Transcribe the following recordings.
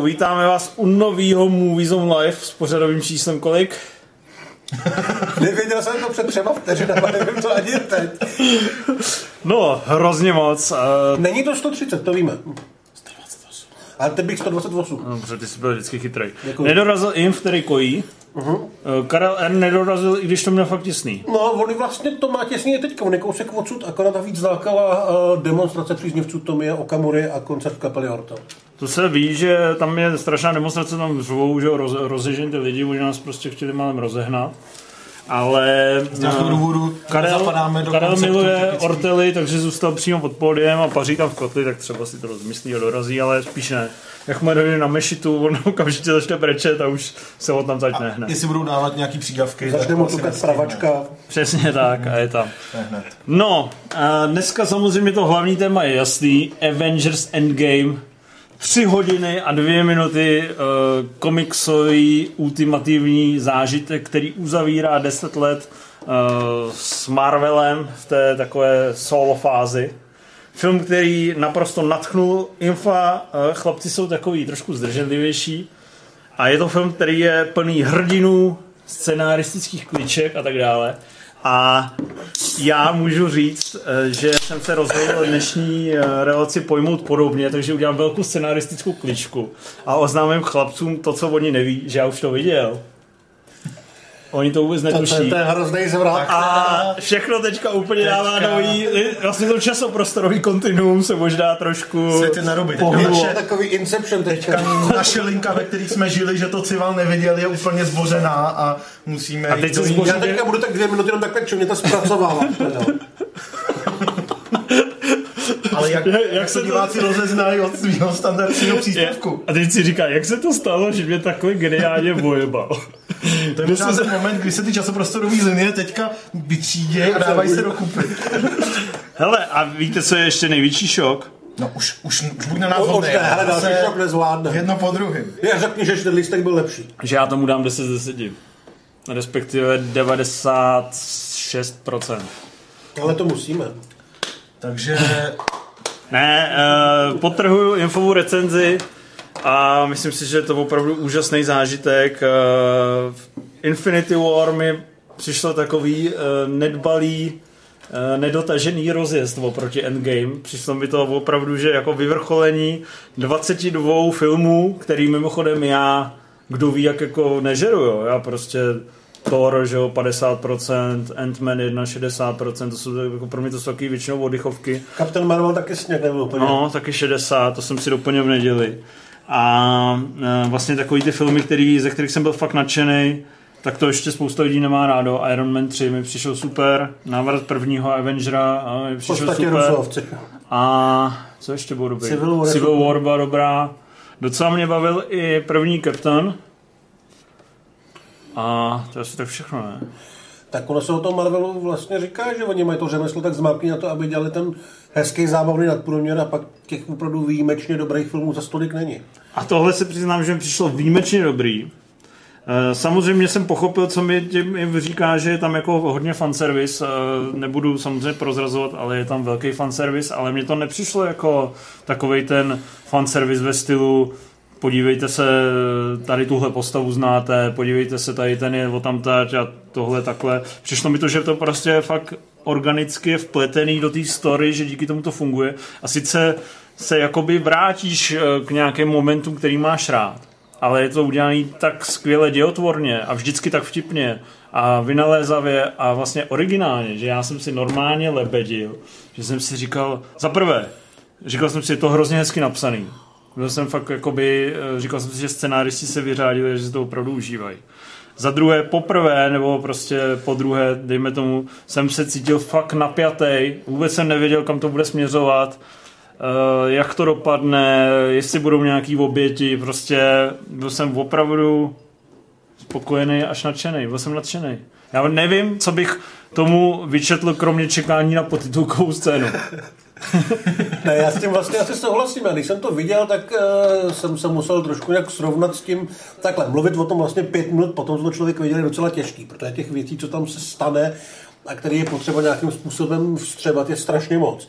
Čau, vítáme vás u novýho Movie Zone Live s pořadovým číslem kolik? Nevěděl jsem to před třema vteřinama, nevím to ani teď. No, hrozně moc. Uh, Není to 130, to víme. Ale teď bych 128. dobře, ty jsi byl vždycky chytrý. Děkuji. Nedorazil Inf, který kojí. Uh-huh. Uh, Karel R. nedorazil, i když to měl fakt těsný. No, oni vlastně to má těsně teďka, on je kousek odsud, akorát ta víc zlákala uh, demonstrace příznivců Tomie Okamury a koncert kapely Horta. To se ví, že tam je strašná demonstrace, tam řvou, že roz, rozežen ty lidi, oni nás prostě chtěli málem rozehnat. Ale Z nějakého no, důvodu Karel, zapadáme do Karel miluje ortely, takže zůstal přímo pod pódiem a paří tam v kotli, tak třeba si to rozmyslí a dorazí, ale spíš ne. Jak má dojde na mešitu, on okamžitě začne brečet a už se od tam začne hned. Jestli budou dávat nějaký přídavky, Začne mu to asi tukat pravačka. Přesně tak a je tam. No, a dneska samozřejmě to hlavní téma je jasný. Avengers Endgame. Tři hodiny a dvě minuty uh, komiksový ultimativní zážitek, který uzavírá deset let uh, s Marvelem v té takové solo fázi. Film, který naprosto natchnul Infa, uh, chlapci jsou takový trošku zdrženlivější a je to film, který je plný hrdinů, scenaristických kliček a tak dále. A já můžu říct, eh, že jsem se rozhodl dnešní eh, relaci pojmout podobně, takže udělám velkou scenaristickou kličku a oznámím chlapcům to, co oni neví, že já už to viděl. Oni to vůbec To, to, netuší. to je hrozný zvrat. A všechno teďka úplně dává Teďka- nový, vlastně to časoprostorový kontinuum se možná trošku Svět je na ruby. Teďka naše- Takový Inception teďka. Naše linka, ve které jsme žili, že to Cival neviděl, je úplně zbořená a musíme A teď zboří- Já teďka budu tak dvě minuty jenom takhle čumě to zpracovávat. Ale jak, Jak jak se se to- diváci rozeznají od svého standardního příspěvku? A teď si říká, jak se to stalo, že mě takhle geniálně bojebal. To je možná ten moment, kdy se ty časoprostorové linie teďka vytřídějí a dávají se dokupy. Hele, a víte, co je ještě největší šok? No už, už, už buď na nás hodnej, ne, hele, ale další šok nezvládne. Jedno po druhém. Já řekni, že ten lístek byl lepší. Že já tomu dám 10 z 10. Respektive 96%. Ale to musíme. Takže Ne, uh, potrhuju infovou recenzi a myslím si, že je to opravdu úžasný zážitek. Uh, Infinity War mi přišlo takový uh, nedbalý uh, nedotažený rozjezd oproti Endgame. Přišlo mi to opravdu, že jako vyvrcholení 22 filmů, který mimochodem já, kdo ví, jak jako nežeru, jo. Já prostě Thor, že jo, 50%, Ant-Man 1, 60%, to jsou jako pro mě to jsou taky většinou oddychovky. Captain Marvel taky nebyl úplně. No, taky 60, to jsem si doplnil v neděli. A e, vlastně takový ty filmy, který, ze kterých jsem byl fakt nadšený, tak to ještě spousta lidí nemá rádo. Iron Man 3 mi přišel super, návrat prvního Avengera a mi přišel podstatě super. Rusovci. A co ještě bylo dobrý? Civil War Civil. War byla dobrá. Docela mě bavil i první Captain. A to je asi tak všechno, ne? Tak ono se o tom Marvelu vlastně říká, že oni mají to řemeslo tak zmáklý na to, aby dělali ten hezký zábavný nadprůměr a pak těch opravdu výjimečně dobrých filmů za stolik není. A tohle se přiznám, že mi přišlo výjimečně dobrý. Eh, Samozřejmě jsem pochopil, co mi tím říká, že je tam jako hodně fanservice. Eh, Nebudu samozřejmě prozrazovat, ale je tam velký fanservice, ale mně to nepřišlo jako takovej ten fanservice ve stylu podívejte se, tady tuhle postavu znáte, podívejte se, tady ten je tam a tohle takhle. Přišlo mi to, že to prostě fakt organicky je vpletený do té story, že díky tomu to funguje. A sice se jakoby vrátíš eh, k nějakým momentům, který máš rád. Ale je to udělané tak skvěle dějotvorně a vždycky tak vtipně a vynalézavě a vlastně originálně, že já jsem si normálně lebedil, že jsem si říkal, za prvé, říkal jsem si, je to hrozně hezky napsaný. Byl jsem fakt jakoby, eh, říkal jsem si, že scenáristi se vyřádili, že si to opravdu užívají. Za druhé, poprvé, nebo prostě po druhé, dejme tomu, jsem se cítil fakt napjatý, vůbec jsem nevěděl, kam to bude směřovat, jak to dopadne, jestli budou nějaký oběti, prostě byl jsem opravdu spokojený až nadšený, byl jsem nadšený. Já nevím, co bych tomu vyčetl, kromě čekání na potitulkovou scénu. Ne, já s tím vlastně asi souhlasím. Já když jsem to viděl, tak uh, jsem se musel trošku nějak srovnat s tím, takhle, mluvit o tom vlastně pět minut, potom to člověk viděl je docela těžký, protože těch věcí, co tam se stane a který je potřeba nějakým způsobem vstřebat, je strašně moc.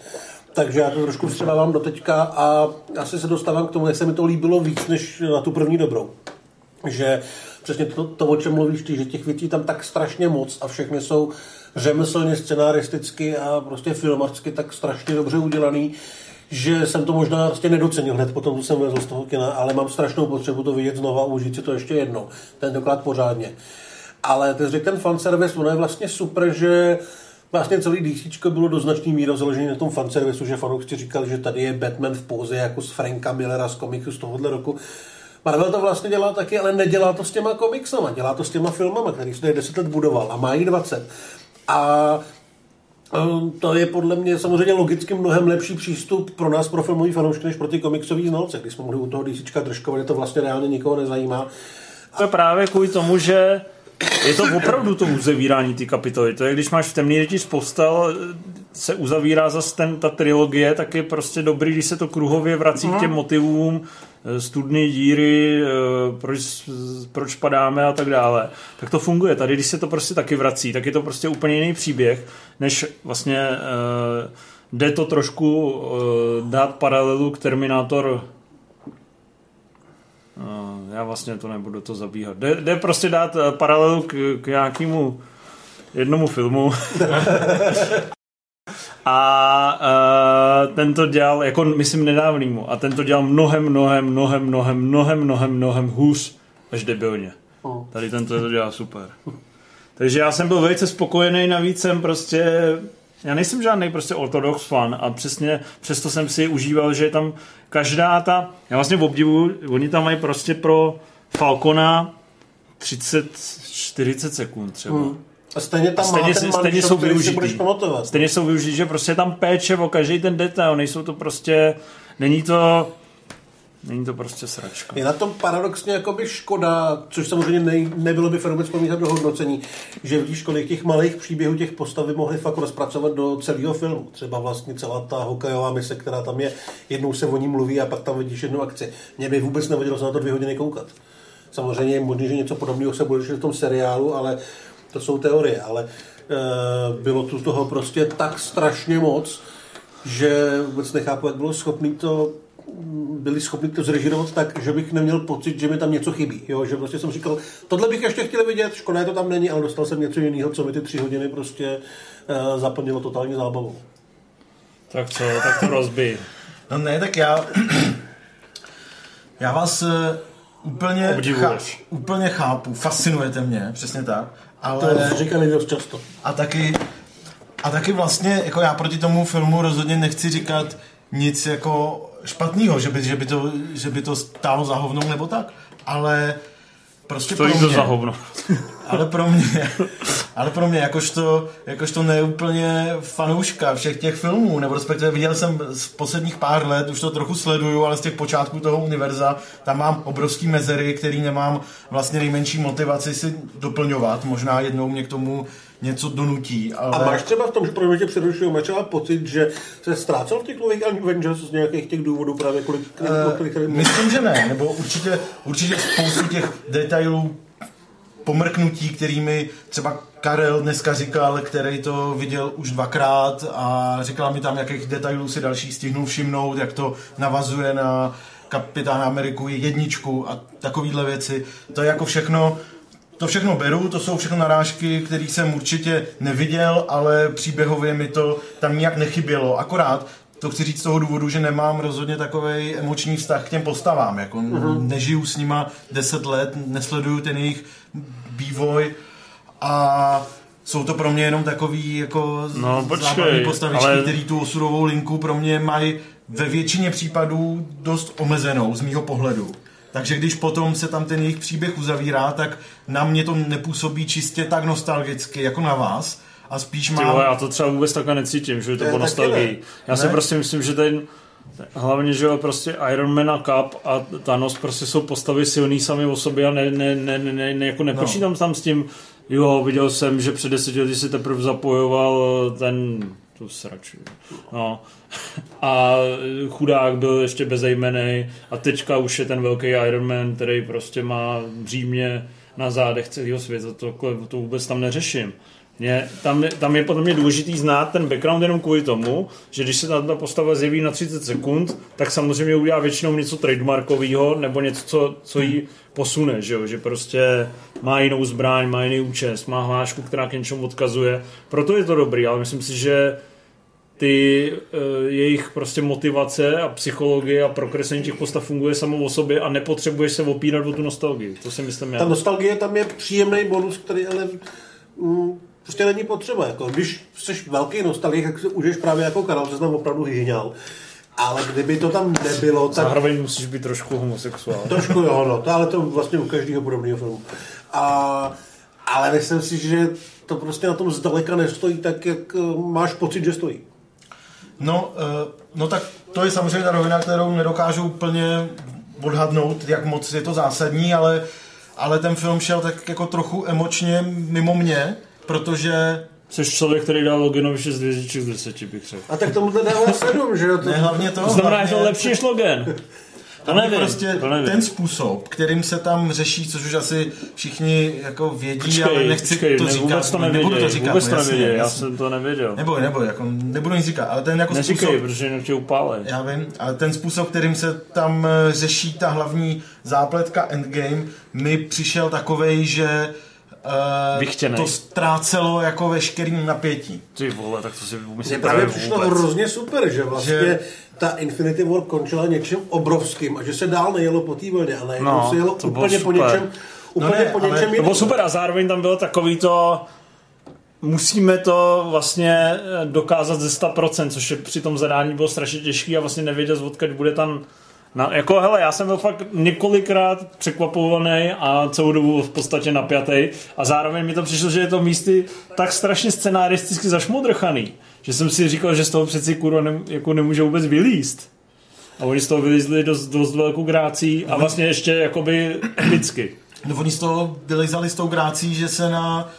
Takže já to trošku vstřebávám do teďka a asi se dostávám k tomu, jak se mi to líbilo víc, než na tu první dobrou. Že přesně to, to o čem mluvíš ty, že těch věcí tam tak strašně moc a všechny jsou řemeslně, scenaristicky a prostě filmařsky tak strašně dobře udělaný, že jsem to možná prostě nedocenil hned potom, co jsem vezl z toho kina, ale mám strašnou potřebu to vidět znova a užít si to ještě jednou, tentokrát pořádně. Ale řekl ten fanservice, ono je vlastně super, že vlastně celý DC bylo do značný míry založený na tom fanservisu, že fanoušci říkali, že tady je Batman v póze jako z Franka Millera z komiksu z tohohle roku. Marvel to vlastně dělá taky, ale nedělá to s těma komiksama, dělá to s těma filmama, který se 10 let budoval a má jich 20. A Ehm, to je podle mě samozřejmě logicky mnohem lepší přístup pro nás, pro filmový fanoušky, než pro ty komiksový znalce. Když jsme mohli u toho DC držkovat, to vlastně reálně nikoho nezajímá. To je právě kvůli tomu, že je to opravdu to uzavírání ty kapitoly. To je, když máš v temný rytíř postel, se uzavírá zase ten, ta trilogie, tak je prostě dobrý, když se to kruhově vrací k těm mhm. motivům, eh, studny díry, eh, proč, proč padáme a tak dále. Tak to funguje. Tady, když se to prostě taky vrací, tak je to prostě úplně jiný příběh, než vlastně uh, jde to trošku dát paralelu k Terminátor Uh, já vlastně to nebudu to zabíhat. Jde, jde prostě dát paralelu k, k nějakému jednomu filmu. A uh, ten to dělal, jako myslím nedávnýmu, a ten to dělal mnohem, mnohem, mnohem, mnohem, mnohem, mnohem, mnohem hůř až debilně. Tady ten to dělá super. Takže já jsem byl velice spokojený, navíc jsem prostě já nejsem žádný prostě ortodox fan a přesně přesto jsem si užíval, že je tam každá ta, já vlastně v obdivu, oni tam mají prostě pro Falcona 30-40 sekund třeba. Hmm. A stejně tam a stejně, má ten stejně jsou využitý. Stejně jsou využitý, že prostě tam péče o každý ten detail, nejsou to prostě, není to, Není to prostě sračka. Je na tom paradoxně jakoby škoda, což samozřejmě ne, nebylo by vůbec pomítat do hodnocení, že vidíš, kolik těch malých příběhů těch postav by mohli fakt rozpracovat do celého filmu. Třeba vlastně celá ta hokejová mise, která tam je, jednou se o ní mluví a pak tam vidíš jednu akci. Mě by vůbec nevadilo se na to dvě hodiny koukat. Samozřejmě je možné, že něco podobného se bude v tom seriálu, ale to jsou teorie, ale e, bylo tu toho prostě tak strašně moc, že vůbec nechápu, jak bylo schopný to byli schopni to zrežirovat tak, že bych neměl pocit, že mi tam něco chybí. Jo? Že prostě jsem říkal, tohle bych ještě chtěl vidět, škoda, že to tam není, ale dostal jsem něco jiného, co mi ty tři hodiny prostě uh, zaplnilo totální zábavu. Tak co, tak to rozbij. No ne, tak já... Já vás uh, úplně, chá, úplně chápu, fascinujete mě, přesně tak. Ale... To říkali dost často. A taky, a taky vlastně, jako já proti tomu filmu rozhodně nechci říkat nic jako špatného, že by, že, by to, že by to stálo za hovnou nebo tak, ale prostě Stojí pro mě, to za hovno. ale pro mě, ale pro mě jakožto, jakožto neúplně fanouška všech těch filmů, nebo respektive viděl jsem z posledních pár let, už to trochu sleduju, ale z těch počátků toho univerza, tam mám obrovský mezery, který nemám vlastně nejmenší motivaci si doplňovat. Možná jednou mě k tomu něco donutí. Ale... A máš třeba v tom, přerušuju, máš třeba pocit, že se ztrácel v těch nových Avengers z nějakých těch důvodů právě kolik, uh, Myslím, že ne, nebo určitě, určitě spoustu těch detailů pomrknutí, kterými třeba Karel dneska říkal, který to viděl už dvakrát a říkala mi tam, jakých detailů si další stihnul všimnout, jak to navazuje na Kapitán Ameriku jedničku a takovýhle věci. To je jako všechno to všechno beru, to jsou všechno narážky, které jsem určitě neviděl, ale příběhově mi to tam nijak nechybělo. Akorát to chci říct z toho důvodu, že nemám rozhodně takový emoční vztah k těm postavám. Jako uh-huh. Nežiju s nima deset let, nesleduju ten jejich vývoj a jsou to pro mě jenom takový jako no, počkej, postavičky, ale... který tu osudovou linku pro mě mají ve většině případů dost omezenou z mýho pohledu. Takže když potom se tam ten jejich příběh uzavírá, tak na mě to nepůsobí čistě tak nostalgicky jako na vás. A spíš mám... Tyhle, já to třeba vůbec takhle necítím, že je to po nostalgii. Já si prostě myslím, že ten Hlavně, že jo, prostě Iron Man a Cap a Thanos prostě jsou postavy silný sami o sobě a ne, ne, ne, ne, ne jako nepočítám no. tam s tím, jo, viděl jsem, že před deseti lety si teprve zapojoval ten tu sraču. No. A chudák byl ještě bezejmený a teďka už je ten velký Iron Man, který prostě má v Římě na zádech celého světa, to, to vůbec tam neřeším. Mě, tam, tam je podle mě důležitý znát ten background jenom kvůli tomu, že když se ta, ta postava zjeví na 30 sekund, tak samozřejmě udělá většinou něco trademarkového nebo něco, co, co jí posune, že, jo? že prostě má jinou zbraň, má jiný účest, má hlášku, která k něčemu odkazuje. Proto je to dobrý, ale myslím si, že ty uh, jejich prostě motivace a psychologie a prokreslení těch postav funguje samo o sobě a nepotřebuješ se opírat o tu nostalgii. To si myslím já. Ta nostalgie tam je příjemný bonus, který ale mm, prostě není potřeba. Jako, když jsi velký nostalgik, tak si užiješ právě jako Karel, že jsem opravdu hyhňal. Ale kdyby to tam nebylo, tak... Zároveň musíš být trošku homosexuál. Trošku jo, no, to, ale to vlastně u každého podobného filmu. A, ale myslím si, že to prostě na tom zdaleka nestojí tak, jak eh, máš pocit, že stojí. No, uh, no tak to je samozřejmě ta rovina, kterou nedokážu úplně odhadnout, jak moc je to zásadní, ale, ale ten film šel tak jako trochu emočně mimo mě, protože Jsi člověk, který dal Loganovi 6 hvězdiček z 10, bych řekl. A tak tomu to dává 7, že jo? To... ne, hlavně to, To znamená, že to hlavně, lepší než Logan. To nevím, prostě to nevím. ten způsob, kterým se tam řeší, což už asi všichni jako vědí, Počkej, ale nechci počkej, to ne, říkat. vůbec to nebudu nevěděl, to říkat, vůbec to jasně, nevěděl, já jasně. jsem to nevěděl. Nebo, nebo, jako, nebudu nic říkat, ale ten jako Neříkej, způsob, protože jinak tě upálej. Já vím, ale ten způsob, kterým se tam eh, řeší ta hlavní zápletka Endgame, mi přišel takovej, že uh, Vychtěnej. to ztrácelo jako veškerý napětí. Ty vole, tak to si vůbec Mně právě přišlo hrozně super, že vlastně Že- ta Infinity War končila něčím obrovským a že se dál nejelo po té vlně a najednou No, se jelo úplně po něčem, úplně ne, po ale něčem to To jiném. bylo super a zároveň tam bylo takový to musíme to vlastně eh, dokázat ze 100%, což je při tom zadání bylo strašně těžký a vlastně nevěděl, odkud bude tam na, jako hele, já jsem byl fakt několikrát překvapovaný a celou dobu v podstatě napjatý a zároveň mi to přišlo, že je to místy tak strašně scenaristicky zašmodrchaný, že jsem si říkal, že z toho přeci kurva ne, jako nemůže vůbec vylíst. A oni z toho vylízli dost, dost velkou grácí a vlastně ještě jakoby epicky. No oni z toho vylezali s tou grácí, že se na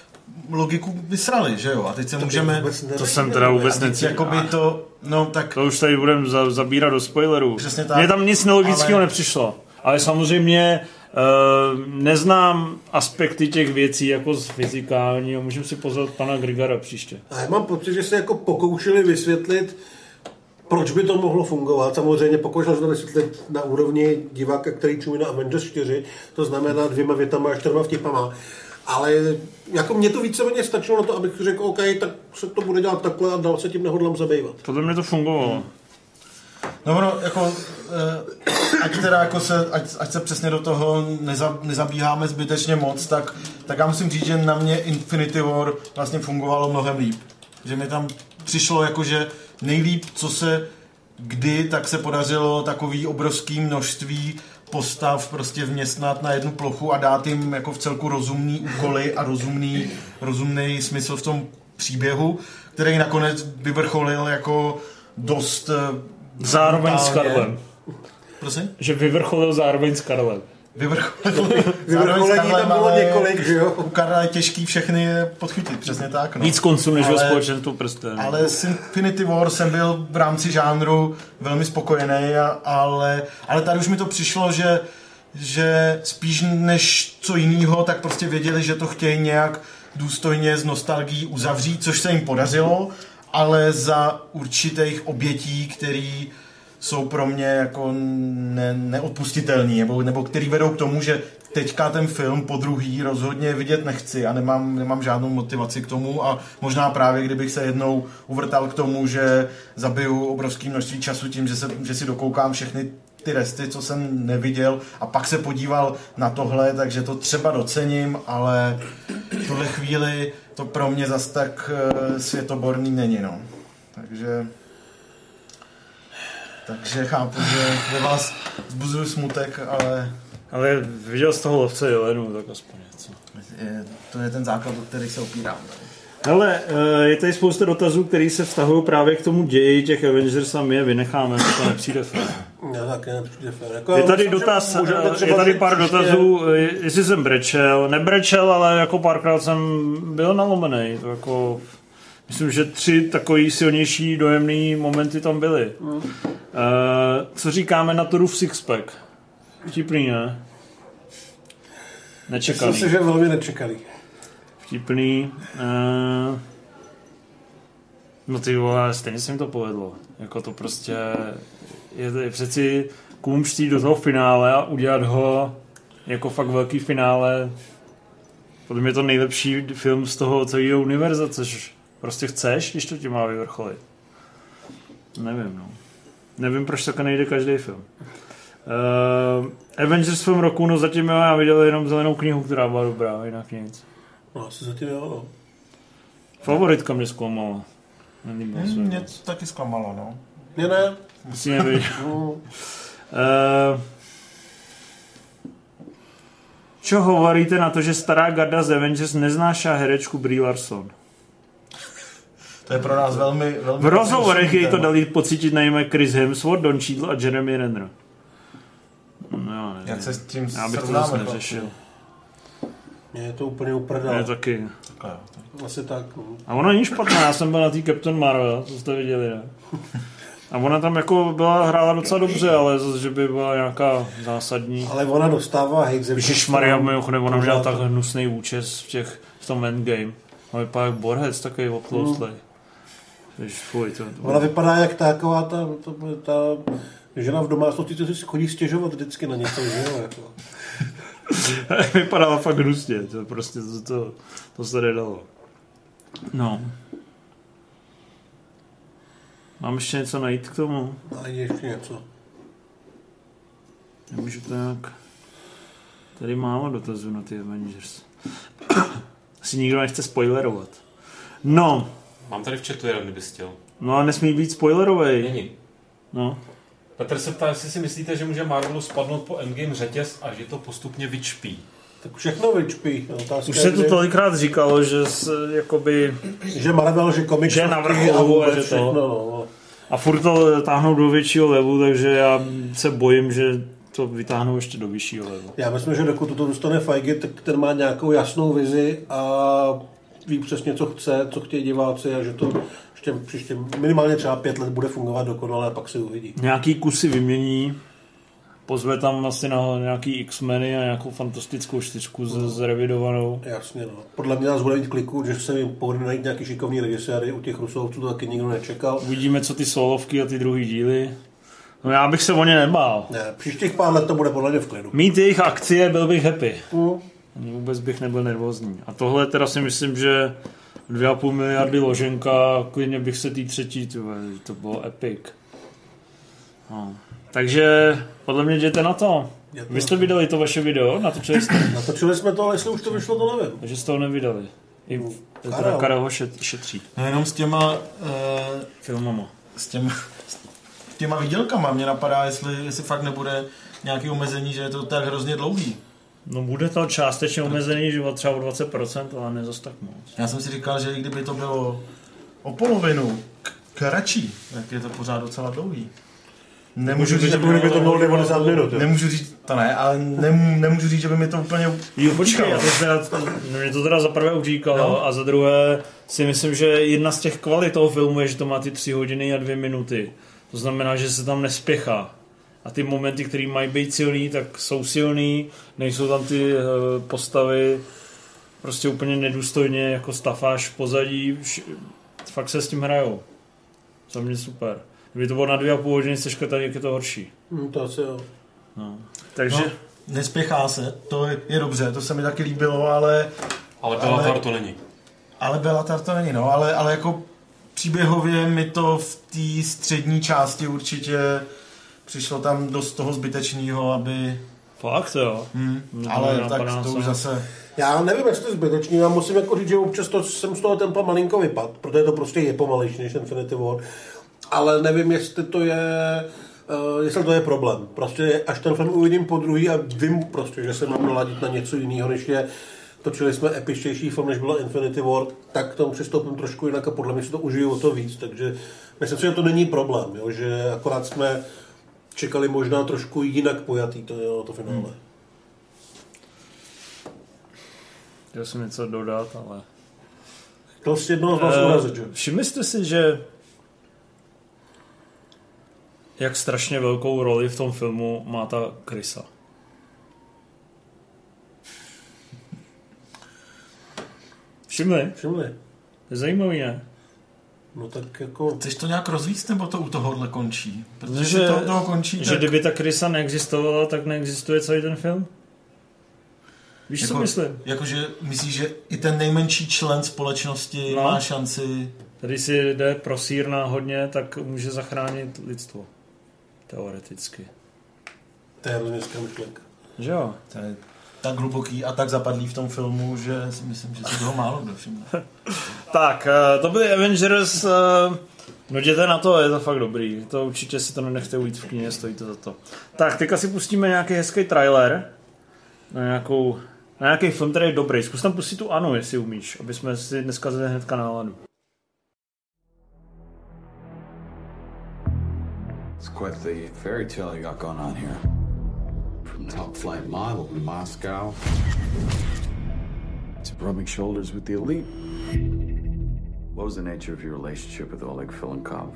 logiku vysrali, že jo? A teď se můžeme... Vůbec To jsem teda vůbec necítil. jakoby to... No tak To už tady budeme za, zabírat do spoilerů. Přesně tak. Mně tam nic nelogického Ale- nepřišlo. Ale samozřejmě uh, neznám aspekty těch věcí jako z fyzikální. Můžeme si pozvat pana Grigara příště. A já mám pocit, že se jako pokoušeli vysvětlit, proč by to mohlo fungovat. Samozřejmě pokoušel se to vysvětlit na úrovni diváka, který čumí na Avengers 4, to znamená dvěma větama a čtyřma vtipama. Ale jako mě to víceméně stačilo na to, abych řekl, OK, tak se to bude dělat takhle a dál se tím nehodlám zabývat. Podle mě to fungovalo. No ono, jako, eh, ať teda jako se, ať, ať se přesně do toho neza, nezabíháme zbytečně moc, tak, tak já musím říct, že na mě Infinity War vlastně fungovalo mnohem líp. Že mi tam přišlo jako, že nejlíp, co se kdy, tak se podařilo takový obrovský množství postav prostě vměstnat na jednu plochu a dát jim jako v celku rozumný úkoly a rozumný, rozumný smysl v tom příběhu, který nakonec vyvrcholil jako dost eh, Zároveň s brutálně. Karlem. Prosím? Že vyvrcholil zároveň s Karlem. Vyvrcholení tam bylo několik, že jo? U Karla je těžký všechny je podchytit, přesně tak. No. Víc konců než ve Ale- společenstvu prsten. Ale s Infinity War jsem byl v rámci žánru velmi spokojený, a, ale, ale tady už mi to přišlo, že, že spíš než co jiného, tak prostě věděli, že to chtějí nějak důstojně z nostalgií uzavřít, což se jim podařilo, ale za určitých obětí, který jsou pro mě jako ne, neodpustitelný, nebo, nebo který vedou k tomu, že teďka ten film po druhý rozhodně vidět nechci a nemám, nemám žádnou motivaci k tomu a možná právě kdybych se jednou uvrtal k tomu, že zabiju obrovské množství času tím, že, se, že si dokoukám všechny ty resty, co jsem neviděl a pak se podíval na tohle, takže to třeba docením, ale v tuhle chvíli to pro mě zas tak eh, světoborný není, no. Takže takže chápu, že ve vás zbuzuju smutek, ale Ale viděl z toho lovce Jelenu, tak aspoň něco. je, to je ten základ, o který se opírám. Hele, eh, je tady spousta dotazů, které se vztahují právě k tomu ději těch Avengers a my je vynecháme, to to nepřijde fér. Já taky nepřijde fér. Jako, Je tady dotaz, eh, je tady pár dotazů, eh, jestli jsem brečel. Nebrečel, ale jako párkrát jsem byl nalomený. To jako, myslím, že tři takový silnější dojemný momenty tam byly. Mm. Eh, co říkáme na Turův Sixpack? Vtipný, ne? Myslím Nečekaný. si, že velmi nečekaný. Vtipný. Uh, no ty vole, stejně se mi to povedlo. Jako to prostě je, je přeci kumští do toho finále a udělat ho jako fakt velký finále. Podle mě je to nejlepší film z toho celého univerza, což prostě chceš, když to ti má vyvrcholit. Nevím, no. Nevím, proč takhle nejde každý film. Uh, Avengers film roku, no zatím jo, já viděl jenom zelenou knihu, která byla dobrá, jinak nic. No, asi zatím jo, no. Favoritka mě zklamala. Nelíbila se mi mě to taky zklamalo, no. Mě ne. Musí nevidět. No, Uh, čo hovoríte na to, že stará garda z Avengers neznášá herečku Brie Larson? To je pro nás velmi... velmi V rozhovorech jej to dali pocítit najmä Chris Hemsworth, Don Cheadle a Jeremy Renner. No, já nevím. Se s tím Já bych to srovnáme, zase chlapci? neřešil. mě je to úplně Je uprdal. taky. Takhle, jo, tak. Asi tak, no. A ona není špatná, já jsem byl na té Captain Marvel, co jste viděli, ne? A ona tam jako byla, hrála docela dobře, ale zase, že by byla nějaká zásadní. Ale ona dostává hate ze všech Ježišmarja, stran. mimochodem, ona měla tak hnusný účes v, těch, v tom endgame. A vypadá jak Borhec, takový otloustlej. Ježiš, fuj, to, Ona vypadá jak taková ta, ta, ta žena v domácnosti, co si chodí stěžovat vždycky na něco, že jo? Jako. vypadala fakt hnusně, to prostě to, to, to se nedalo. No. Mám ještě něco najít k tomu? A ještě něco. Nemůžu to nějak... Tady málo dotazů na ty Avengers. Asi nikdo nechce spoilerovat. No, Mám tady v chatu jeden, kdybys chtěl. no a nesmí být spoilerovej. Není. No. Petr se ptá, jestli si myslíte, že může Marvelu spadnout po Endgame řetěz a že to postupně vyčpí. Tak všechno vyčpí. Otázka Už se to tolikrát říkalo, že se, jakoby... Že Marvel, že komiks Že je na vrcholu a a vůbec že to- všechno, no. A furt to táhnou do většího levu, takže já se bojím, že to vytáhnou ještě do vyššího levu. Já myslím, že dokud to dostane Feige, tak ten má nějakou jasnou vizi a ví přesně, co chce, co chtějí diváci a že to ještě příště minimálně třeba pět let bude fungovat dokonale a pak se uvidí. Nějaký kusy vymění, pozve tam asi na nějaký X-meny a nějakou fantastickou čtyřku z, zrevidovanou. Jasně, no. Podle mě nás bude mít kliku, že se jim povede najít nějaký šikovný režiséry, u těch Rusovců to taky nikdo nečekal. Uvidíme, co ty solovky a ty druhý díly. No já bych se o ně nebál. Ne, příštích pár let to bude podle mě v klidu. Mít jejich akcie, byl bych happy. Mm. Ani Vůbec bych nebyl nervózní. A tohle teda si myslím, že 2,5 miliardy loženka, klidně bych se tý třetí, ty vole, to bylo epic. No. Takže podle mě jděte na to. Vy jste vydali to vaše video, natočili jste, Natočili jsme to, ale jestli už to vyšlo, to nevím. takže jste ho nevydali. I teda Karel. Karel ho šet- šetří No jenom s těma, uh, filmama. s těma, s těma výdělkama mě napadá, jestli, jestli fakt nebude nějaký omezení, že je to tak hrozně dlouhý. No bude to částečně omezený, že o třeba o 20%, ale ne zas tak moc. Já jsem si říkal, že i kdyby to bylo o polovinu k- kratší, tak je to pořád docela dlouhý. Nemůžu říct, že Jako kdyby to bylo 90 minut. jo. Nemůžu říct, to ne, ale nemů, nemůžu říct, že by mi to úplně Jo, počkej, já to teda, mě to teda za prvé uříkalo No. a za druhé si myslím, že jedna z těch kvalit toho filmu je, že to má ty tři hodiny a dvě minuty. To znamená, že se tam nespěchá. A ty momenty, které mají být silný, tak jsou silný, nejsou tam ty eh, postavy prostě úplně nedůstojně jako stafáž v pozadí, fakt se s tím hrajou. Za mě super. Kdyby to bylo na dvě a půl hodiny seška, tak jak je to horší. Hm, to asi jo. No. Takže No, nespěchá se, to je, je dobře, to se mi taky líbilo, ale, Ale Bellator Ale- to není. ale Bellatar to není, no, ale, ale jako příběhově mi to v té střední části určitě přišlo tam dost toho zbytečného, aby... fakt jo. Hm, No, ale tak to se. už zase... Já nevím, jestli to je zbytečný, já musím jako říct, že občas to, jsem z toho tempa malinko vypad, protože to prostě je pomalejší než Infinity War. Ale nevím, jestli to je, uh, jestli to je problém. Prostě až ten film uvidím po druhý a vím prostě, že se mám naladit na něco jiného, než je točili jsme epičtější film, než byla Infinity War, tak k tomu přistoupím trošku jinak a podle mě si to užiju o to víc, takže myslím si, že to není problém, jo? že akorát jsme čekali možná trošku jinak pojatý to, jo, to finále. Hmm. Chtěl jsem něco dodat, ale... Chtěl jsi jednoho z vás Eh, urazit, že? Všimli jste si, že jak strašně velkou roli v tom filmu má ta krysa. Všimli? Všimli. To je zajímavý, ne? No tak jako... Chceš to nějak rozvíct, nebo to u tohohle končí? Protože Že- to u toho končí, Že tak kdyby ta krysa neexistovala, tak neexistuje celý ten film? Víš, co Jako- myslím? jakože myslíš, že i ten nejmenší člen společnosti No. má šanci... Tady si jde pro sír náhodně, tak může zachránit lidstvo. Teoreticky. To je hrozně myšlenka. Že jo? To je tak hluboký a tak zapadlý v tom filmu, že si myslím, že si toho málo kdo všimne. Tak, eh, to byly Avengers. eh, No jděte na to, je to fakt dobrý. To určitě si to nenechte ujít v knihe, stojí to za to. Tak, teďka si pustíme nějaký hezký trailer na nějakou na nějaký film, který je dobrý. Zkus tam pustit tu Anu, jestli umíš, aby jsme si dneska zali hnedka náladu. It's quite the fairy tale you got going on here. From top flight model in Moscow to rubbing shoulders with the elite. What was the nature of your relationship with Oleg Filenkov?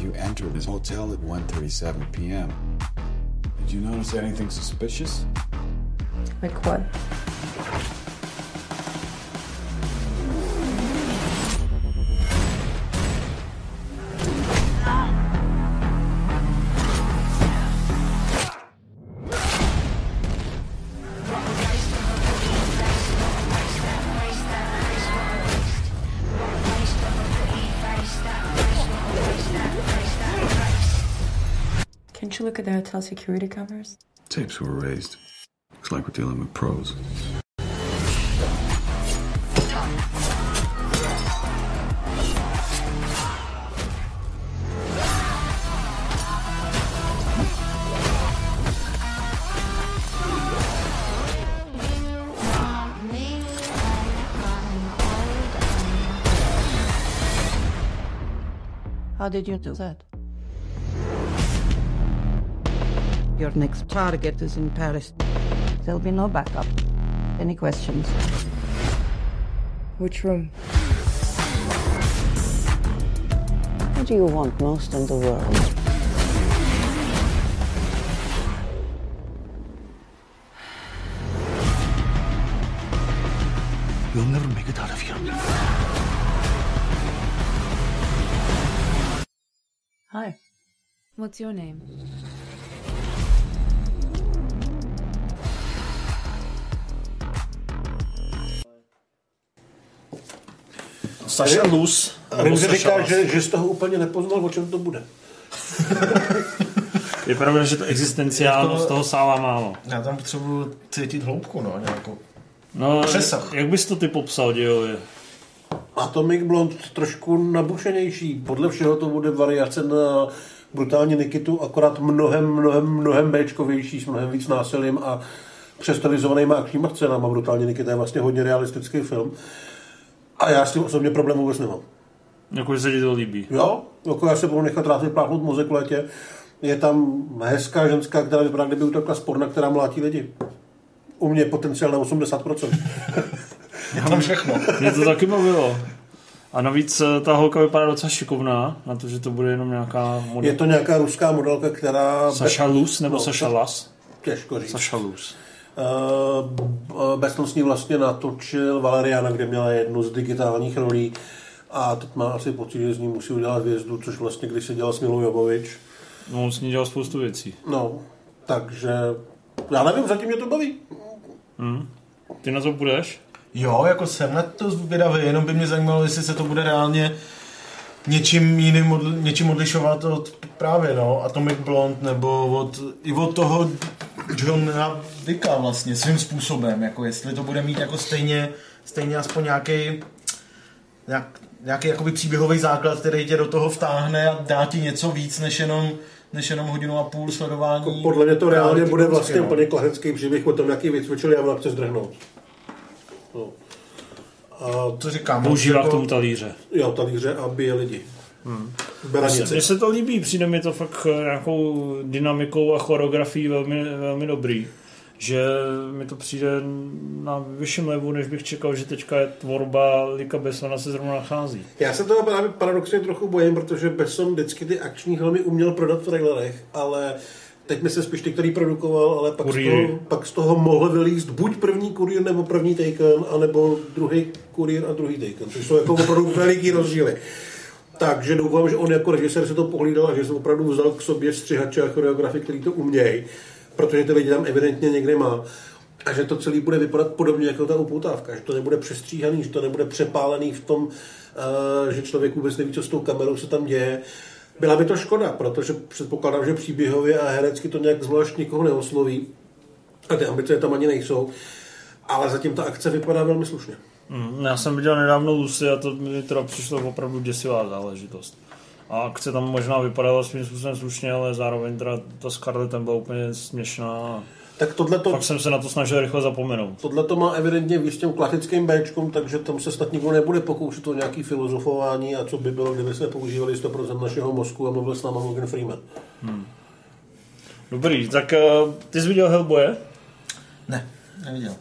You entered his hotel at 1.37 p.m. Did you notice anything suspicious? Like what? You look at the hotel security cameras? Tapes were raised. Looks like we're dealing with pros. How did you do that? Your next target is in Paris. There'll be no backup. Any questions? Which room? What do you want most in the world? You'll never make it out of here. Hi. What's your name? Saša Luz. Rimze říká, že, že z toho úplně nepoznal, o čem to bude. Je pravda, že to existenciálnost toho sála málo. Já tam potřebuji cítit hloubku, no, nějakou. No, Přesah. jak bys to ty popsal dějově? Atomic Blonde trošku nabušenější. Podle všeho to bude variace na brutální Nikitu, akorát mnohem, mnohem, mnohem Bčkovější, s mnohem víc násilím a přestylizovanýma akčníma scénama. Brutální Nikita je vlastně hodně realistický film. A já s tím osobně problém vůbec nemám. Jakože se ti to líbí. Jo, jako já se budu nechat rád vypláchnout mozek v létě. Je tam hezká ženská, která vypadá, kdyby utekla z porna, která mlátí lidi. U mě je potenciál na 80%. Já mám všechno. Mě to taky bavilo. A navíc eh, ta holka vypadá docela šikovná, na to, že to bude jenom nějaká model. Je to nějaká ruská modelka, která... Saša Luz nebo No, Saša Sa- Las? Těžko říct. Saša Luz. Uh, Beston s ní vlastně natočil Valeriana, kde měla jednu z digitálních rolí a teď má asi pocit, že z ní musí udělat hvězdu, což vlastně když se dělal s Milou Jovovič. No, on s ní dělal spoustu věcí. No, takže já nevím, zatím mě to baví. Ty na to budeš? Jo, jako jsem na to zvědavý, jenom by mě zajímalo, jestli se to bude reálně něčím jiným, odli- něčím odlišovat od právě, no, Atomic Blonde, nebo od, i od toho Johna Dicka vlastně, svým způsobem, jako jestli to bude mít jako stejně, stejně aspoň nějaký nějak, nějaký jakoby příběhový základ, který tě do toho vtáhne a dá ti něco víc, než jenom, než jenom hodinu a půl sledování. Jako Podle mě to reálně reality bude vlastně no. úplně klasický příběh o tom, jaký vycvičili a ona chce zdrhnout. No. A To říkám. Používá jako- k tomu talíře. jo, talíře a bije lidi. Hmm. Mně se, se to líbí, přijde mi to fakt eh, nějakou dynamikou a choreografií velmi, velmi dobrý. Že mi to přijde na vyšším levu, než bych čekal, že teďka je tvorba Lika Bessona se zrovna nachází. Já se toho právě paradoxně trochu bojím, protože Besson vždycky ty akční filmy uměl prodat v trailerech, ale teď myslím spíš ty, který produkoval, ale pak z, toho, pak z toho mohl vylíst buď první kurýr nebo první Taken, anebo druhý kurýr a druhý Taken, což jsou jako opravdu veliký rozdíly. Takže doufám, že on jako režisér se to pohlídal a že se opravdu vzal k sobě střihače a choreografy, který to umějí, protože ty lidi tam evidentně někde má. A že to celé bude vypadat podobně jako ta upoutávka, že to nebude přestříhaný, že to nebude přepálený v tom, eh, že člověk vůbec neví, co s tou kamerou se tam děje. Byla by to škoda, protože předpokládám, že příběhově a herecky to nějak zvlášť nikoho neosloví. A ty ambice tam ani nejsou. Ale zatím ta akce vypadá velmi slušně. Mm, Já jsem viděl nedávno Lucy a to mi teda přišlo opravdu děsivá záležitost. A akce tam možná vypadala svým způsobem slušně, ale zároveň teda ta Scarlett tam byla úplně směšná. Tak tohle to, Fakt jsem se na to snažil rychle zapomenout. tohle to má evidentně víc těm klasickým Bčkům, takže tam se snad nikdo nebude pokoušet o nějaký filozofování a co by bylo, kdyby jsme používali 100% našeho mozku a mluvil s náma Morgan Freeman. Dobrý, tak uh, ty jsi viděl Hellboye? Ne, neviděl.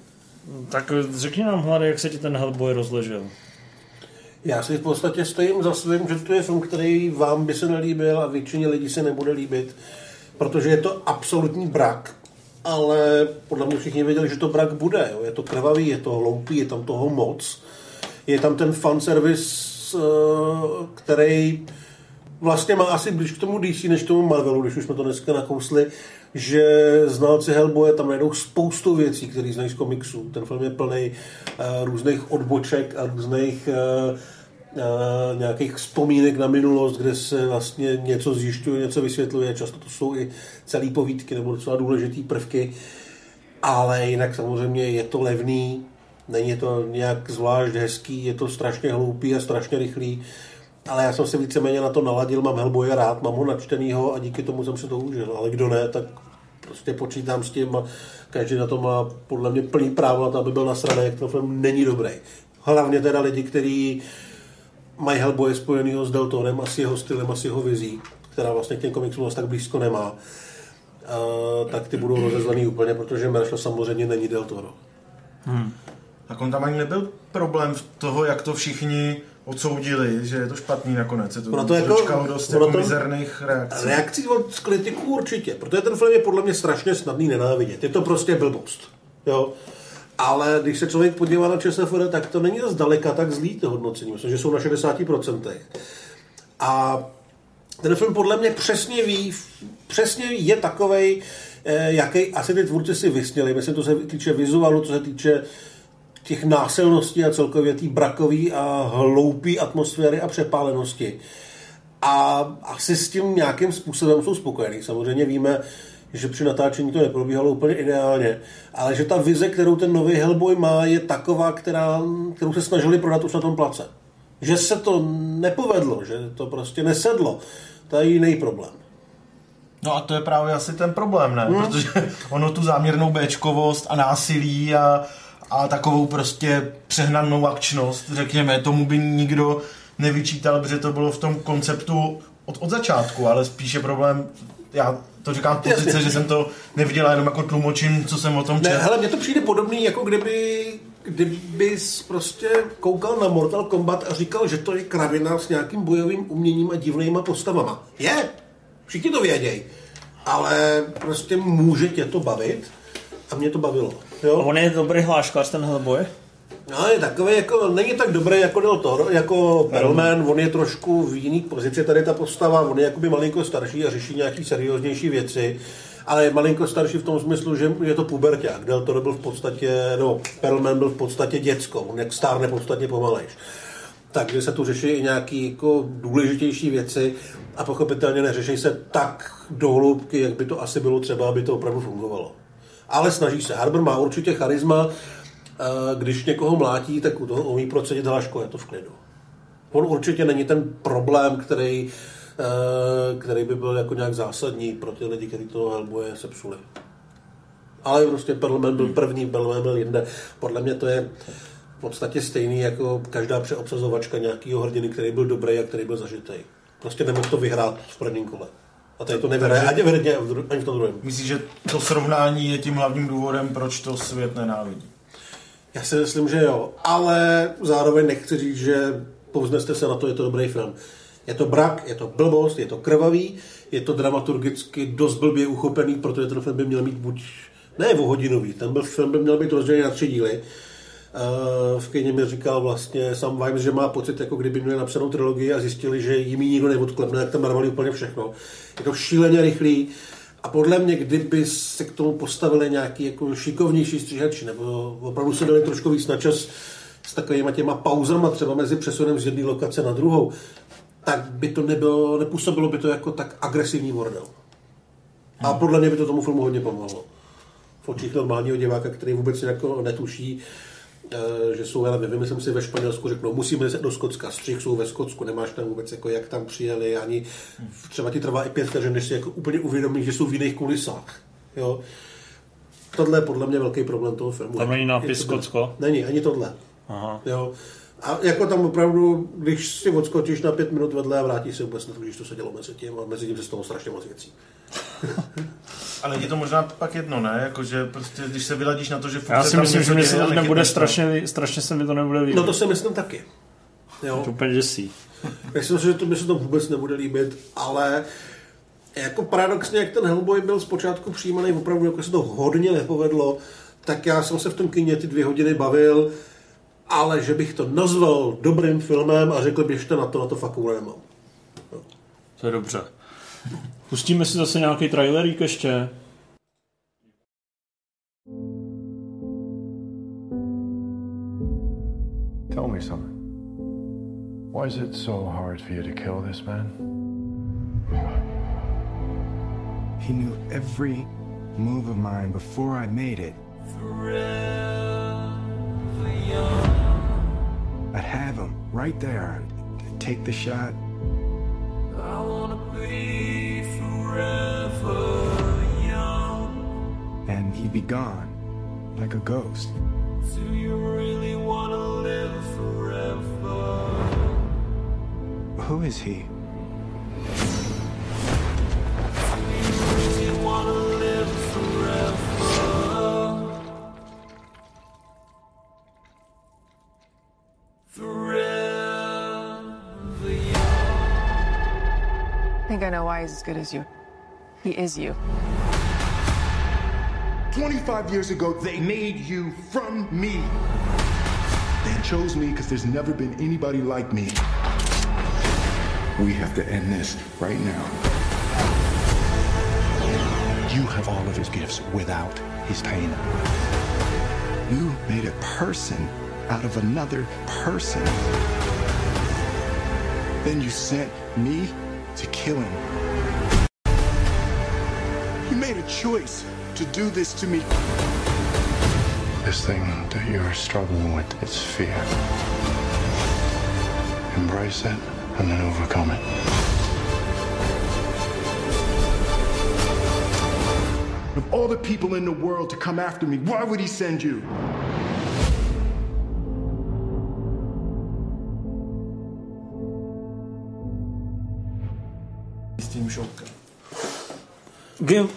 Tak řekni nám hlady, jak se ti ten Hellboy rozležel. Já si v podstatě stojím za svým, že to je film, který vám by se nelíbil a většině lidí se nebude líbit, protože je to absolutní brak, ale podle mě všichni věděli, že to brak bude. Jo. Je to krvavý, je to hloupý, je tam toho moc. Je tam ten fanservice, eh, který vlastně má asi blíž k tomu DC, než k tomu Marvelu, když už jsme to dneska nakousli, že znalci Hellboye tam najdou spoustu věcí, které znají z komiksů. Ten film je plný uh, různých odboček a různých uh, uh, nějakých vzpomínek na minulost, kde se vlastně něco zjišťuje, něco vysvětluje. Často to jsou i celý povídky nebo docela důležitý prvky. Ale jinak samozřejmě je to levný, není to nějak zvlášť hezký, je to strašně hloupý a strašně rychlý. Ale já jsem se víceméně na to naladil, mám Hellboye rád, mám ho načtenýho a díky tomu jsem si to užil. Ale kdo ne, tak prostě počítám s tím a každý na to má podle mě plný právo na to, aby byl nasraný, jak ten film není dobrý. Hlavně teda lidi, kteří mají Hellboye spojenýho s Deltorem a s jeho stylem a s jeho vizí, která vlastně k těm komiksům tak blízko nemá, uh, tak ty budou rozezlený úplně, protože Marshall samozřejmě není Del Toro. Tak on tam ani nebyl problém v toho, jak to všichni odsoudili, že je to špatný nakonec. Se to, Ono to jako- dost jako to- mizerných reakcí. Reakcí od kritiků určitě, protože ten film je podle mě strašně snadný nenávidět. Je to prostě blbost. Jo? Ale když se člověk podívá na ČSFD, tak to není zdaleka tak zlý to hodnocení. Myslím, že jsou na 60%. A ten film podle mě přesně ví, přesně ví, je takovej, eh, jaký asi ty tvůrci si vysněli. Myslím, to se týče vizuálu, co se týče těch násilností a celkově té brakové a hloupé atmosféry a přepálenosti. A asi s tím nějakým způsobem jsou spokojení. Samozřejmě víme, že při natáčení to neprobíhalo úplně ideálně, ale že ta vize, kterou ten nový Hellboy má, je taková, která, kterou se snažili prodat už na tom place. Že se to nepovedlo, že to prostě nesedlo, to je jiný problém. No a to je právě asi ten problém, ne? Hmm. Protože ono tu záměrnou béčkovost a násilí a, a takovou prostě přehnanou akčnost, řekněme, tomu by nikdo nevyčítal, protože to bylo v tom konceptu od, od začátku, ale spíše problém, já to říkám z pozice, že jsem to neviděl, jenom jako tlumočím, co jsem o tom Ne, četl. hele, mně to přijde podobný, jako kdyby kdybys prostě koukal na Mortal Kombat a říkal, že to je kravina s nějakým bojovým uměním a divnýma postavama. Je, všichni to vědějí, ale prostě může tě to bavit a mě to bavilo. Jo? on je dobrý hláškař, ten Hellboy? No, je takový, jako, není tak dobrý jako Del Toro, jako Perlman, on je trošku v jiný pozici tady ta postava, on je jakoby malinko starší a řeší nějaký serióznější věci, ale je malinko starší v tom smyslu, že je to puberták. Del Toro byl v podstatě, no, Perlman byl v podstatě děcko, on jak stárne podstatně pomalejš. Takže se tu řeší i nějaké jako důležitější věci a pochopitelně neřeší se tak dohloubky, jak by to asi bylo třeba, aby to opravdu fungovalo. Ale snaží se. Harbour má určitě charisma, eh, když někoho mlátí, tak u toho umí procedit hlaško, je to v klidu. On určitě není ten problém, který, eh, který by byl jako nějak zásadní pro ty lidi, kteří toho Hellboye sepsuli. Ale prostě Perlman byl první, Perlman byl jinde. Podle mě to je v podstatě stejný jako každá přeobsazovačka nějakého hrdiny, který byl dobrý a který byl zažitý. Prostě nemohl to vyhrát v prvním kole. A tady to nevyhraje ani v ani v tom druhém. Myslím, že to srovnání je tím hlavním důvodem, proč to svět nenávidí. Já si myslím, že jo, ale zároveň nechci říct, že povzneste se na to, je to dobrý film. Je to brak, je to blbost, je to krvavý, je to dramaturgicky dost blbě uchopený, protože ten film by měl mít buď ne o hodinový, ten byl, film by měl být rozdělený na tři díly. Uh, v kyně mi říkal vlastně Sam Vimes, že má pocit, jako kdyby měli napsanou trilogii a zjistili, že jim ji nikdo neodklepne, jak tam narvali úplně všechno. Je to šíleně rychlý a podle mě, kdyby se k tomu postavili nějaký jako šikovnější stříhači, nebo opravdu se dali trošku víc na čas s takovýma těma pauzama, třeba mezi přesunem z jedné lokace na druhou, tak by to nebylo, nepůsobilo by to jako tak agresivní bordel. A podle mě by to tomu filmu hodně pomohlo. V očích normálního diváka, který vůbec jako netuší, eh, že jsou, ale nevím, jsem si ve Španělsku řeknou, musíme jít do Skotska, střih jsou ve Skotsku, nemáš tam vůbec, jako jak tam přijeli, ani třeba ti trvá i pět vteřin, než si jako úplně uvědomí, že jsou v jiných kulisách. Jo. Tohle je podle mě velký problém toho filmu. Tam není nápis Skotsko? Není, ani tohle. Aha. Jo. A jako tam opravdu, když si odskočíš na pět minut vedle a vrátíš se vůbec netušíš, co se dělo mezi tím a mezi tím se stalo strašně moc věcí. Ale je to možná pak jedno, ne? Jakože prostě, když se vyladíš na to, že Já si myslím, že mi děje, se to nebude to. strašně, strašně se mi to nebude líbit. No to si myslím taky. Jo. to úplně děsí. Myslím si, že to mi se to vůbec nebude líbit, ale jako paradoxně, jak ten Hellboy byl zpočátku přijímaný opravdu, jako se to hodně nepovedlo, tak já jsem se v tom kině ty dvě hodiny bavil, ale že bych to nazval dobrým filmem a řekl běžte na to, na to fakt nemám. To je dobře. Pustíme si zase nějaký trailerík ještě. Tell me something. Why is it so hard for you to kill this man? He knew every move of mine before I made it. I'd have him right there. Take the shot. I wanna be forever young. And he'd be gone, like a ghost. Who is he? Why he's as good as you. He is you. 25 years ago, they made you from me. They chose me because there's never been anybody like me. We have to end this right now. You have all of his gifts without his pain. You made a person out of another person. Then you sent me to kill him. You made a choice to do this to me. This thing that you're struggling with is fear. Embrace it and then overcome it. Of all the people in the world to come after me, why would he send you? G-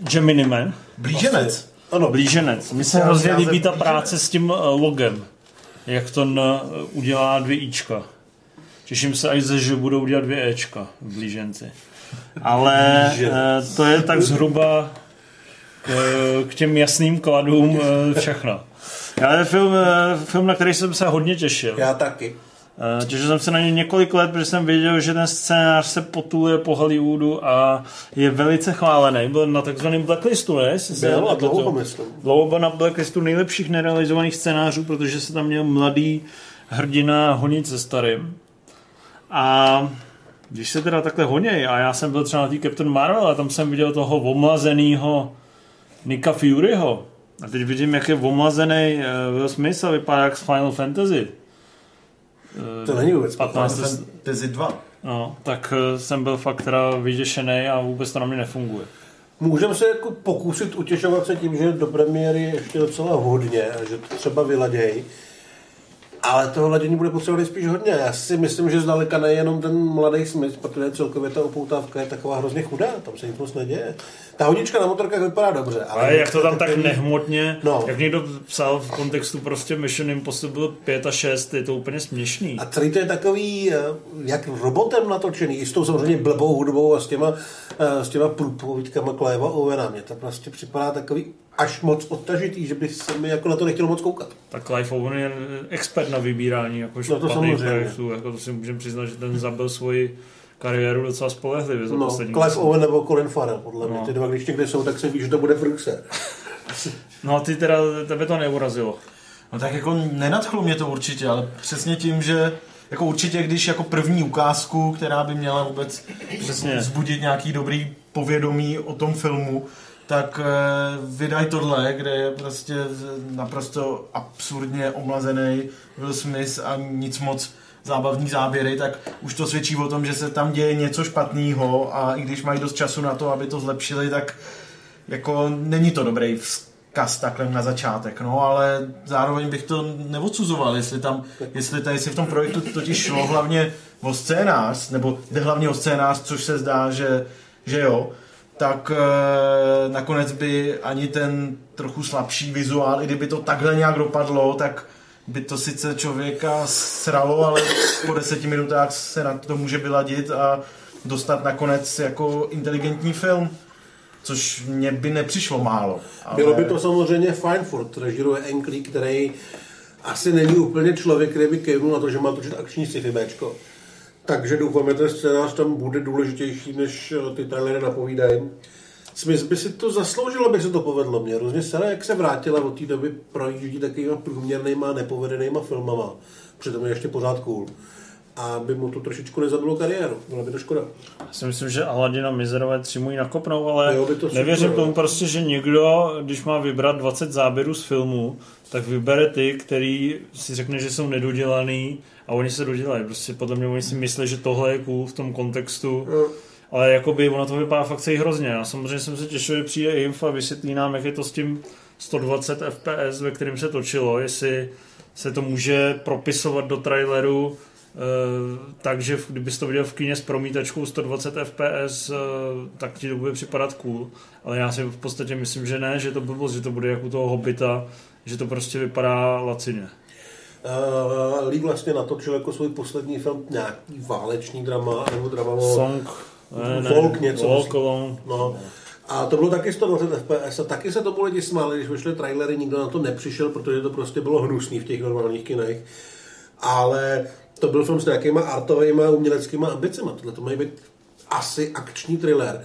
Gemini Man. Blíženec. Ano, Blíženec. Mně se hrozně líbí ta práce s tím uh, logem. Jak to n, udělá dvě ička. Těším se až ze, že budou dělat dvě Ečka v blíženci. Ale uh, to je tak zhruba k, k těm jasným kladům všechno. Ale film, film, na který jsem se hodně těšil. já taky. Eh, Těšil jsem se na ně několik let, protože jsem věděl, že ten scénář se potuluje po Hollywoodu a je velice chválený. Byl na takzvaném blacklistu, ne? Byl a dlouho, myslím. Dlouho byl na blacklistu nejlepších nerealizovaných scénářů, protože se tam měl mladý hrdina honit se starým. A když se teda takhle honěj, a já jsem byl třeba na té Captain Marvel a tam jsem viděl toho omlazenýho Nika Furyho. A teď vidím, jak je omlazený eh, Will Smith a vypadá jak z Final Fantasy. To není vůbec 15. Fantasy 2. No, tak eh, jsem byl fakt teda vyděšený a vůbec to na mě nefunguje. Můžeme se jako pokusit utěšovat se tím, že do premiéry je ještě docela hodně, že to třeba vyladěj. Ale toho ladění bude potřeba spíš hodně. Já si myslím, že zdaleka nejenom ten mladý Smith, protože celkově ta upoutávka je taková hrozně chudá, tam se nic moc neděje. Ta hodička na motorkách vypadá dobře. Ale, Ale jak to tam tak nehmotně, No. jak někdo psal v kontextu prostě Mission Impossible 5 a 6, je to úplně směšný. A celý to je takový, eh, jak robotem natočený, i s tou samozřejmě blbou hudbou a s těma, eh, s těma průpovídkama Clive'a Owena. Mně to prostě připadá takový až moc odtažitý, že by se mi jako na to nechtělo moc koukat. Tak Clive Owen je expert na vybírání jako No to samozřejmě. projektů, jako to si můžeme přiznat, že ten zabil svoji kariéru docela spolehlivě za No, poslední Clive. Owen nebo Colin Farrell, podle mě. No. Ty dva, když někde jsou, tak se ví, že to bude Fruxer. No a ty teda, tebe to neurazilo. No tak jako nenadchlo mě to určitě, ale přesně tím, že jako určitě, když jako první ukázku, která by měla vůbec Přesně. vzbudit nějaký dobrý povědomí o tom filmu, tak eh, vydaj tohle, kde je prostě naprosto absurdně omlazený Will Smith a nic moc zábavní záběry, tak už to svědčí o tom, že se tam děje něco špatného a i když mají dost času na to, aby to zlepšili, tak jako není to dobrý vzkaz takhle na začátek, no, ale zároveň bych to neodsuzoval, jestli tam, jestli, tady, jestli v tom projektu totiž šlo hlavně o scénář, nebo jde hlavně o scénář, což se zdá, že, že jo, tak e, nakonec by ani ten trochu slabší vizuál, i kdyby to takhle nějak dopadlo, tak by to sice člověka sralo, ale po deseti minutách se na to může vyladit a dostat nakonec jako inteligentní film, což mně by nepřišlo málo. Ale... Bylo by to samozřejmě fajn, furt režiruje Enklí, který asi není úplně člověk, který by kejvnul na to, že má točit akční sci-fi. Takže doufám, že ten scénář tam bude důležitější, než eh, ty trailery napovídají. Smith by si to zasloužil, aby se to povedlo. Mě hrozně sere, jak se vrátila od té doby projíždí takovýma průměrnýma, nepovedenýma filmama. Přitom je ještě pořád cool. A by mu to trošičku nezabilo kariéru. Byla by to škoda. Já si myslím, že Aladina Mizerové tři mu ji nakopnou, ale Jo, by to nevěřím tomu prostě, že někdo, když má vybrat 20 záběrů z filmu, tak vybere ty, který si řekne, že jsou nedodělaný a oni se dodělají. Prostě podle mě oni si myslí, že tohle je cool v tom kontextu. Ale jakoby ono to vypadá fakt celý hrozně. Já samozřejmě jsem se těšil, že přijde Inf a vysvětlí nám, jak je to s tím 120 FPS, ve kterém se točilo, jestli se to může propisovat do traileru, eh, takže kdybys to viděl v kině s promítačkou 120 FPS, eh, tak ti to bude připadat cool. Ale já si v podstatě myslím, že ne, že to blbost, že to bude jako u toho Hobita, že to prostě vypadá lacině. Uh, Lee vlastně natočil jako svůj poslední film nějaký válečný drama, nebo drama o... Song, ne, ne, folk něco. Walk Alone. No. A to bylo taky 120 FPS a taky se tomu lidi smáli, když vyšly trailery, nikdo na to nepřišel, protože to prostě bylo hnusný v těch normálních kinech. Ale to byl film s nějakýma artovými uměleckými ambicemi. Tohle to mají být asi akční thriller.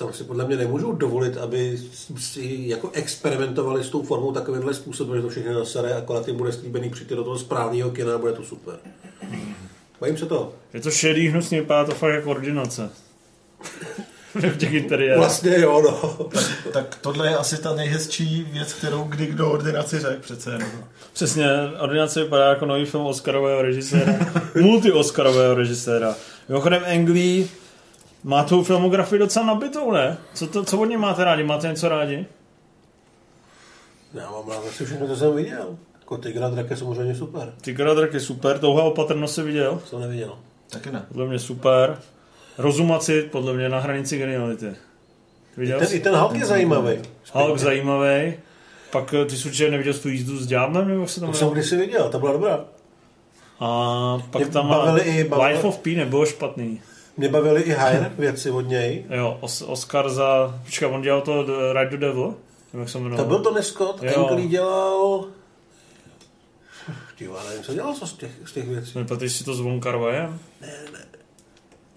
Tam si podle mě nemůžou dovolit, aby si jako experimentovali s tou formou takovýmhle způsobem, že to všechno nasere, akorát jim bude slíbený přijít do toho správného kina a bude to super. Bojím se toho. Je to šedý, hnusný, vypadá to fakt jako ordinace. v těch interiérech. Vlastně jo, no. Tak tohle je asi ta nejhezčí věc, kterou kdy kdo ordinaci řekl přece. jenom. Přesně, ordinace vypadá jako nový film Oscarového režiséra. Multi-Oscarového režiséra. Mimochodem Angli má tu filmografii docela nabitou, ne? Co, to, co od něj máte rádi? Máte něco rádi? Já mám rád asi všechno, co jsem viděl. Jako Tigra Drak je samozřejmě super. Tigra Drak je super, Touha opatrnost si viděl? Co neviděl. Taky ne. Podle mě super. Rozumaci, podle mě na hranici geniality. Viděl Ten, jsi? I ten Hulk je zajímavý. Hulk zajímavý. Pak eh, ty jsi určitě neviděl tu jízdu s ďáblem, nebo jak se tam To jsem kdysi viděl, ta byla dobrá. A pak Mě tam má bavili i- bavili- Life of P nebylo špatný. Mě bavily i Hire věci od něj. Jo, Os- Oscar za... Počkej, on dělal to Ride the Devil? Nebo jak se jmenoval? To byl Tony Scott, Jo. Ankley dělal... Ty nevím, co dělal co z těch, z těch věcí. Nepatruješ si to s Von? Ne, ne.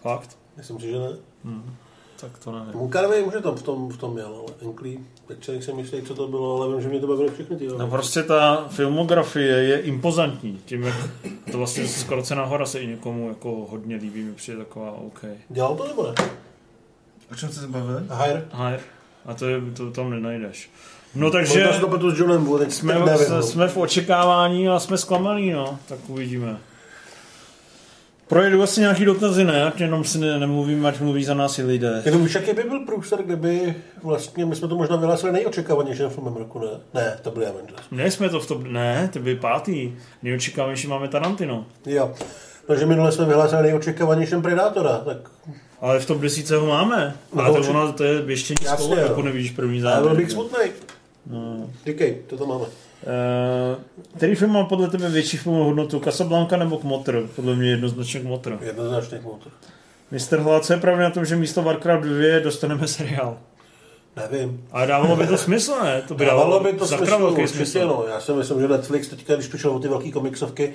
Fakt? Myslím si, že ne. Hmm. Tak to nevím. Munkarvej už je tam v tom, v tom měl, ale Ankley, teď člověk se myslí, co to bylo, ale vím, že mě to bavilo všechny ty. No prostě ta filmografie je impozantní. Tím, jak to vlastně skoro cena hora se i někomu jako hodně líbí, mi přijde taková OK. Dělal to nebo ne? O čem jste se bavili? Hire. Hire. A to, je, to tam nenajdeš. No takže si to s Johnem jsme, no. jsme v očekávání a jsme zklamaný, no. Tak uvidíme. Projedu asi nějaký dotazy, ne? Ať jenom si ne, nemluvíme, ať mluví za nás i lidé. Jenom už jaký by byl průser, kdyby vlastně, my jsme to možná vyhlásili nejočekávanějším filmem roku, ne? Ne, to byly Avengers. Ne, jsme to v top... Ne, to by pátý. Nejočekávanější máme Tarantino. Jo. Takže minule jsme vyhlásili nejočekávanějším Predátora, tak Ale v top 10 ho máme. No, Ale to, ono, to je běžtění jo. jako nevíš první ale byl závěr. bych smutný. No. Říkej, to to máme. Uh, který film má podle tebe větší filmovou hodnotu? Casablanca nebo Kmotr? Podle mě jednoznačně Kmotr. Jednoznačně motor. Mr. Hlad, co je pravda na tom, že místo Warcraft 2 dostaneme seriál? Nevím. Ale dávalo by to smysl, ne? To by Dávalo by to smysl, smysl. no. Já si myslím, že Netflix teďka, když přišel o ty velké komiksovky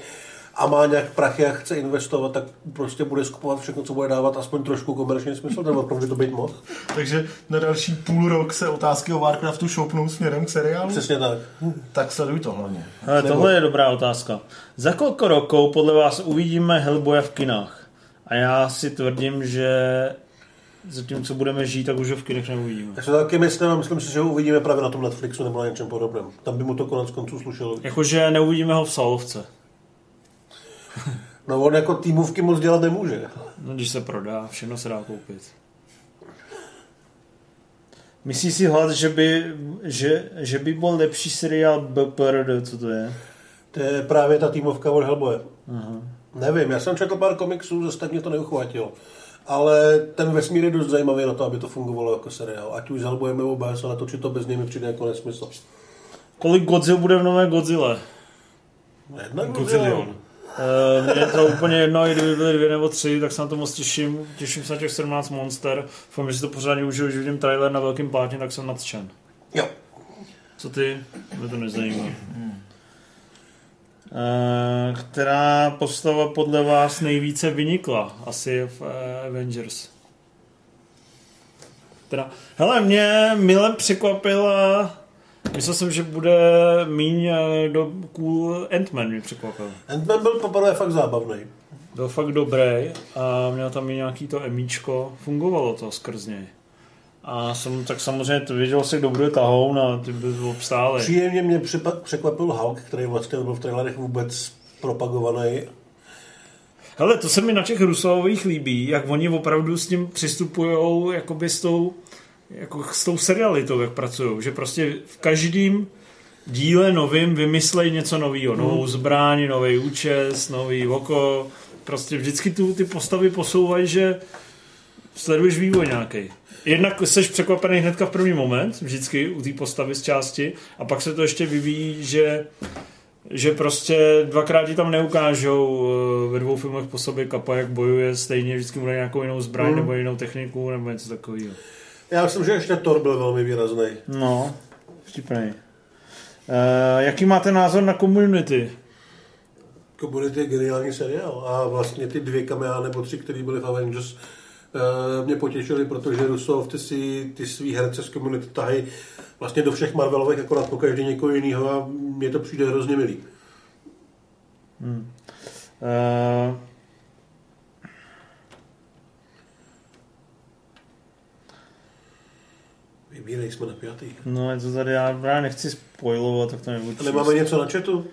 a má nějak prachy a chce investovat, tak prostě bude skupovat všechno, co bude dávat aspoň trošku komerční smysl, nebo opravdu to být mohl. Takže na další půl rok se otázky o Warcraftu šoupnou směrem k seriálu. Přesně tak. Tak sleduj to hlavně. Ale Nebo- tohle je dobrá otázka. Za kolko rokov podle vás uvidíme Hellboya v kinách? A já si tvrdím, že zatímco budeme žít, tak už ho v kinech neuvidíme. Já se taky myslím myslím si, že ho uvidíme právě na tom Netflixu nebo na něčem podobném. Tam by mu to konec konců slušelo. Jakože neuvidíme ho v Salovce. No on jako týmovky moc dělat nemůže. No, když se prodá, všechno se dá koupit. Myslíš si hlad, že by, že, že by byl lepší seriál BPRD, co to je? To je právě ta týmovka od Hellboye. Aha. Nevím, já jsem četl pár komiksů, zase mě to neuchvátilo. Ale ten vesmír je dost zajímavý na to, aby to fungovalo jako seriál. Ať už s Hellboyem nebo bez, ale točit to bez něj mi přijde jako nesmysl. Kolik Godzilla bude v nové Godzilla? Jedna Godzillion. Uh, mě je to úplně jedno, i kdyby byly dvě nebo tři, tak se na to moc těším. Těším se na těch 17 monster. Doufám, že si to pořádně užiju, že vidím trailer na velkém plátně, tak jsem nadšen. Jo. Co ty? Mě to nezajímá. Uh, která postava podle vás nejvíce vynikla? Asi v uh, Avengers. Teda, hele, mě milem překvapila Myslel jsem, že bude míň eh, do cool Ant-Man mě překvapil. Ant-Man byl poprvé fakt zábavný. Byl fakt dobrý a měl tam i nějaký to emíčko, fungovalo to skrz něj. A jsem, tak samozřejmě to věděl se, kdo bude tahoun a ty by obstáli. Příjemně mě překvapil Hulk, který vlastně byl v trailerech vůbec propagovaný. Hele, to se mi na těch Rusových líbí, jak oni opravdu s tím přistupují jakoby s tou, jako s tou serialitou, jak pracují. Že prostě v každém díle novým vymyslejí něco nového. Novou zbraň, nový účes, nový oko. Prostě vždycky tu, ty postavy posouvají, že sleduješ vývoj nějaký. Jednak jsi překvapený hnedka v první moment, vždycky u té postavy z části, a pak se to ještě vyvíjí, že že prostě dvakrát ti tam neukážou eh, ve dvou filmech po sobě kapa, jak bojuje, stejně vždycky bude nějakou jinou zbraň Mm. nebo jinou techniku nebo něco takového. Já myslím, že ještě Thor byl velmi výrazný. No, vtipný. Uh, jaký máte názor na community? Community je geniální seriál a vlastně ty dvě kamea nebo tři, které byly v Avengers, eh, mě potěšily, protože Rusov ty si ty svý herce z Community tahají vlastně do všech Marvelovek, akorát po každý někoho jiného a mně to přijde hrozně milý. Hmm. Uh, Vybírej, jsme napjatý. no, je to tady, já právě nechci spojovat, tak to nebudu nemáme něco na chatu?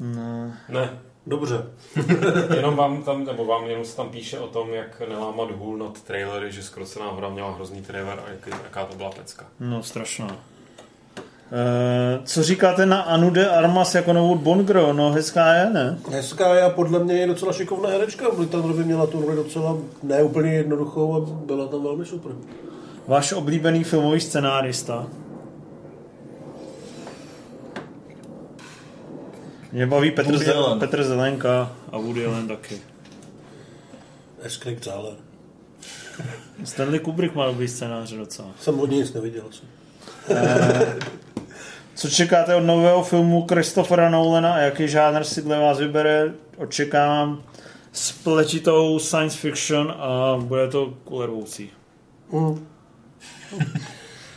No. Ne. Dobře. jenom vám tam, nebo vám jenom se tam píše o tom, jak nelámat hůl nad trailery, že skoro se nám hora měla hrozný trailer a jak, jaká to byla pecka. No, strašná. Uh, co říkáte na Anu de Armas jako novou Bongro? No, hezká je, ne? Hezká je a podle mě je docela šikovná herečka. Blitan by měla tu roli docela ne úplně jednoduchou a byla tam velmi super. Váš oblíbený filmový scenárista? Mě baví Petr, Woody Zel- Allen. Petr Zelenka a Woody Allen taky. Eskrik Záler. Stanley Kubrick má dobrý scénář docela. Jsem od něj nic neviděl. Asi. Eh, Co čekáte od nového filmu Christophera Nolana a jaký žánr si dle vás vybere? Očekávám spletitou science fiction a bude to kulervoucí. Mm.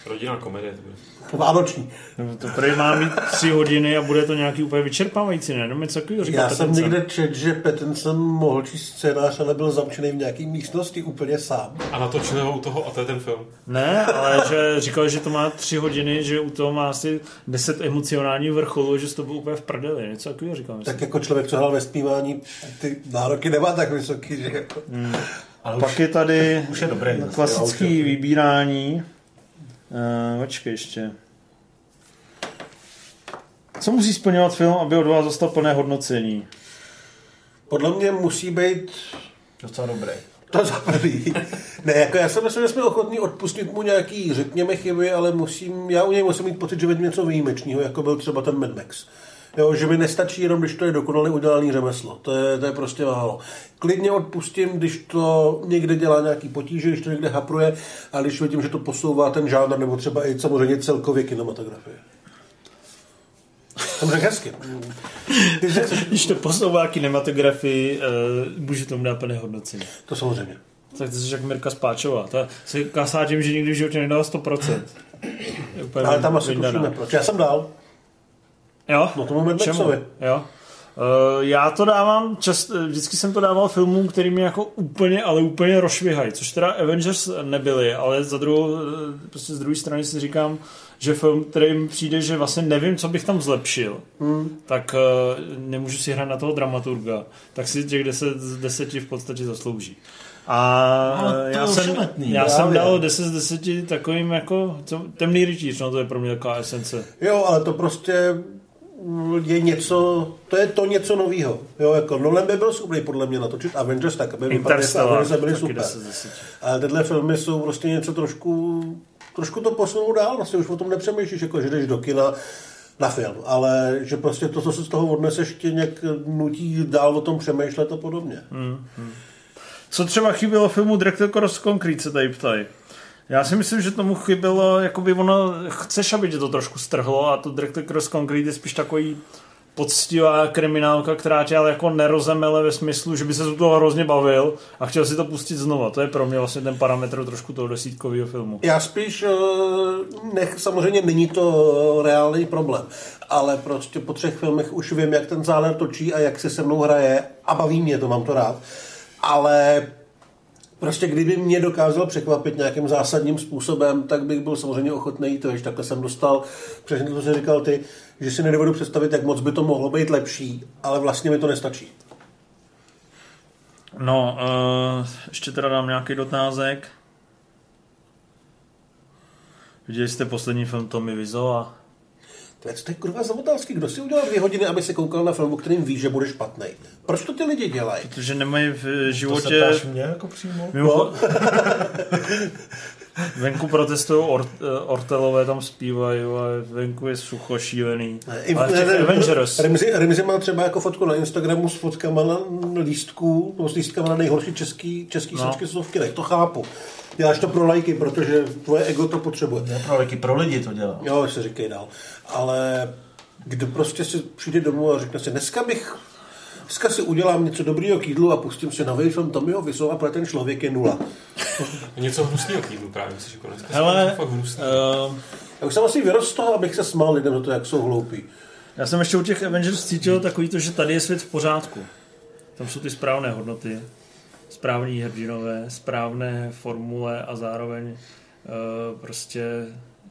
Rodinná komedie to bude. Vánoční. No, To prý má mít tři hodiny a bude to nějaký úplně vyčerpávající, ne? No, něco takového říkal Já jsem někde čet, že Pattinson mohl číst scénář, ale byl zamčený v nějaké místnosti úplně sám. A natočili ho u toho a to je ten film. Ne, ale že říkal, že to má tři hodiny, že u toho má asi deset emocionálních vrcholů, že to bylo úplně v prdeli. Něco takového říkal. Tak jako člověk, co hrál ve zpívání, ty nároky nemá tak vysoký, že jako... Hmm. Ale Pak je tady už je dobrý. klasický vybírání. Uh, počkej ještě. Co musí splňovat film, aby od vás dostal plné hodnocení? Podle mě musí být Docela dobrý. to za prvý. Ne, jako já si myslím, že jsme ochotní odpustit mu nějaký, řekněme, chyby, ale musím, já u něj musím mít pocit, že vidím něco výjimečného, jako byl třeba ten Mad Max. Jo, že mi nestačí jenom, když to je dokonale udělaný řemeslo. To je, to je prostě málo. Klidně odpustím, když to někde dělá nějaký potíže, když to někde hapruje, a když vidím, že to posouvá ten žánr, nebo třeba i samozřejmě celkově kinematografie. Jsem řekl hezky. Když to posouvá kinematografii, uh, může tomu dát plné hodnocení. to samozřejmě. Tak to jsi jak Mirka Spáčová. Ta se kasá tím, že nikdy v životě nedala 100%. Je úplně Ale tam asi tušíme proč. Já jsem dál. Jo? No to máme Čemu? Maxovi. Jo. Uh, já to dávám, čast, vždycky jsem to dával filmům, který mě jako úplně, ale úplně rozšvihají, což teda Avengers nebyly, ale za druhou, eh, prostě z druhé strany si říkám, že film, který mi přijde, že vlastně nevím, co bych tam zlepšil, hmm. tak uh, nemůžu si hrát na toho dramaturga, tak si těch 10 z 10 v podstatě zaslouží. A No, já jsem, ošemetný, já jsem dal 10 z 10 takovým jako co, temný rytíř, no to je pro mě taková esence. Jo, ale to prostě je něco, to je to něco novýho. Jo, jako Nolan by byl schopný podle mě natočit Avengers tak, aby Avengers byly super. 10 z 10. Ale tyhle filmy jsou prostě něco trošku, trošku to posunou dál, vlastně už o tom nepřemýšlíš, jako že jdeš do kina na film, ale že prostě to, co se z toho odneseš, tě nějak nutí dál o tom přemýšlet a podobně. Hmm. Co třeba chybělo filmu Director Cross Concrete, se tady ptají. Já si myslím, že tomu chybělo, jakoby ono, chceš, aby tě to trošku strhlo a to Director Cross Concrete je spíš takový poctivá kriminálka, která tě ale jako nerozemele ve smyslu, že by se z toho hrozně bavil a chtěl si to pustit znova. To je pro mě vlastně ten parametr trošku toho desítkového filmu. Já spíš, eh, nech, samozřejmě není to reálný problém, ale prostě po třech filmech už vím, jak ten záler točí a jak se se mnou hraje a baví mě to, mám to rád. Ale prostě kdyby mě dokázal překvapit nějakým zásadním způsobem, tak bych byl samozřejmě ochotný to, že takhle jsem dostal, přesně to, co jsi říkal ty, že si nedovedu představit, jak moc by to mohlo být lepší, ale vlastně mi to nestačí. No, uh, ještě teda dám nějaký dotázek. Viděli jste poslední film Tommy Wiseaua? To je, to je kurva za otázky. Kdo si udělal dvě hodiny, aby se koukal na film, o kterým ví, že bude špatný? Proč to ty lidi dělají? Protože nemají v To se životě... ptáš mě jako přímo? Mimo... venku protestují or, Ortelové, tam zpívají a venku je sucho šílený. Ale v těch Avengers... Rimzi, Rimzi má třeba jako fotku na Instagramu s fotkama na lístků, nebo s lístkama na nejhorší český, český No. no. jsou v kinech. To chápu. Děláš to pro lajky, protože tvoje ego to potřebuje. Ne pro lidi, pro lidi to dělá. Jo, se říkej dál. Ale kdo prostě si přijde domů a řekne si, dneska bych Dneska si udělám něco dobrýho k jídlu a pustím si nový film Tommyho Wiseaua, protože ten člověk je nula. Něco hnusného k jídlu právě, myslíš, jako dneska Hele, fakt hnusný. uh, Já už jsem asi vyrost z toho, abych se smál lidem za to, jak jsou hloupí. já jsem ještě u těch Avengers cítil takový to, že tady je svět v pořádku. Tam jsou ty správné hodnoty, správní hrdinové, správné formule a zároveň uh, prostě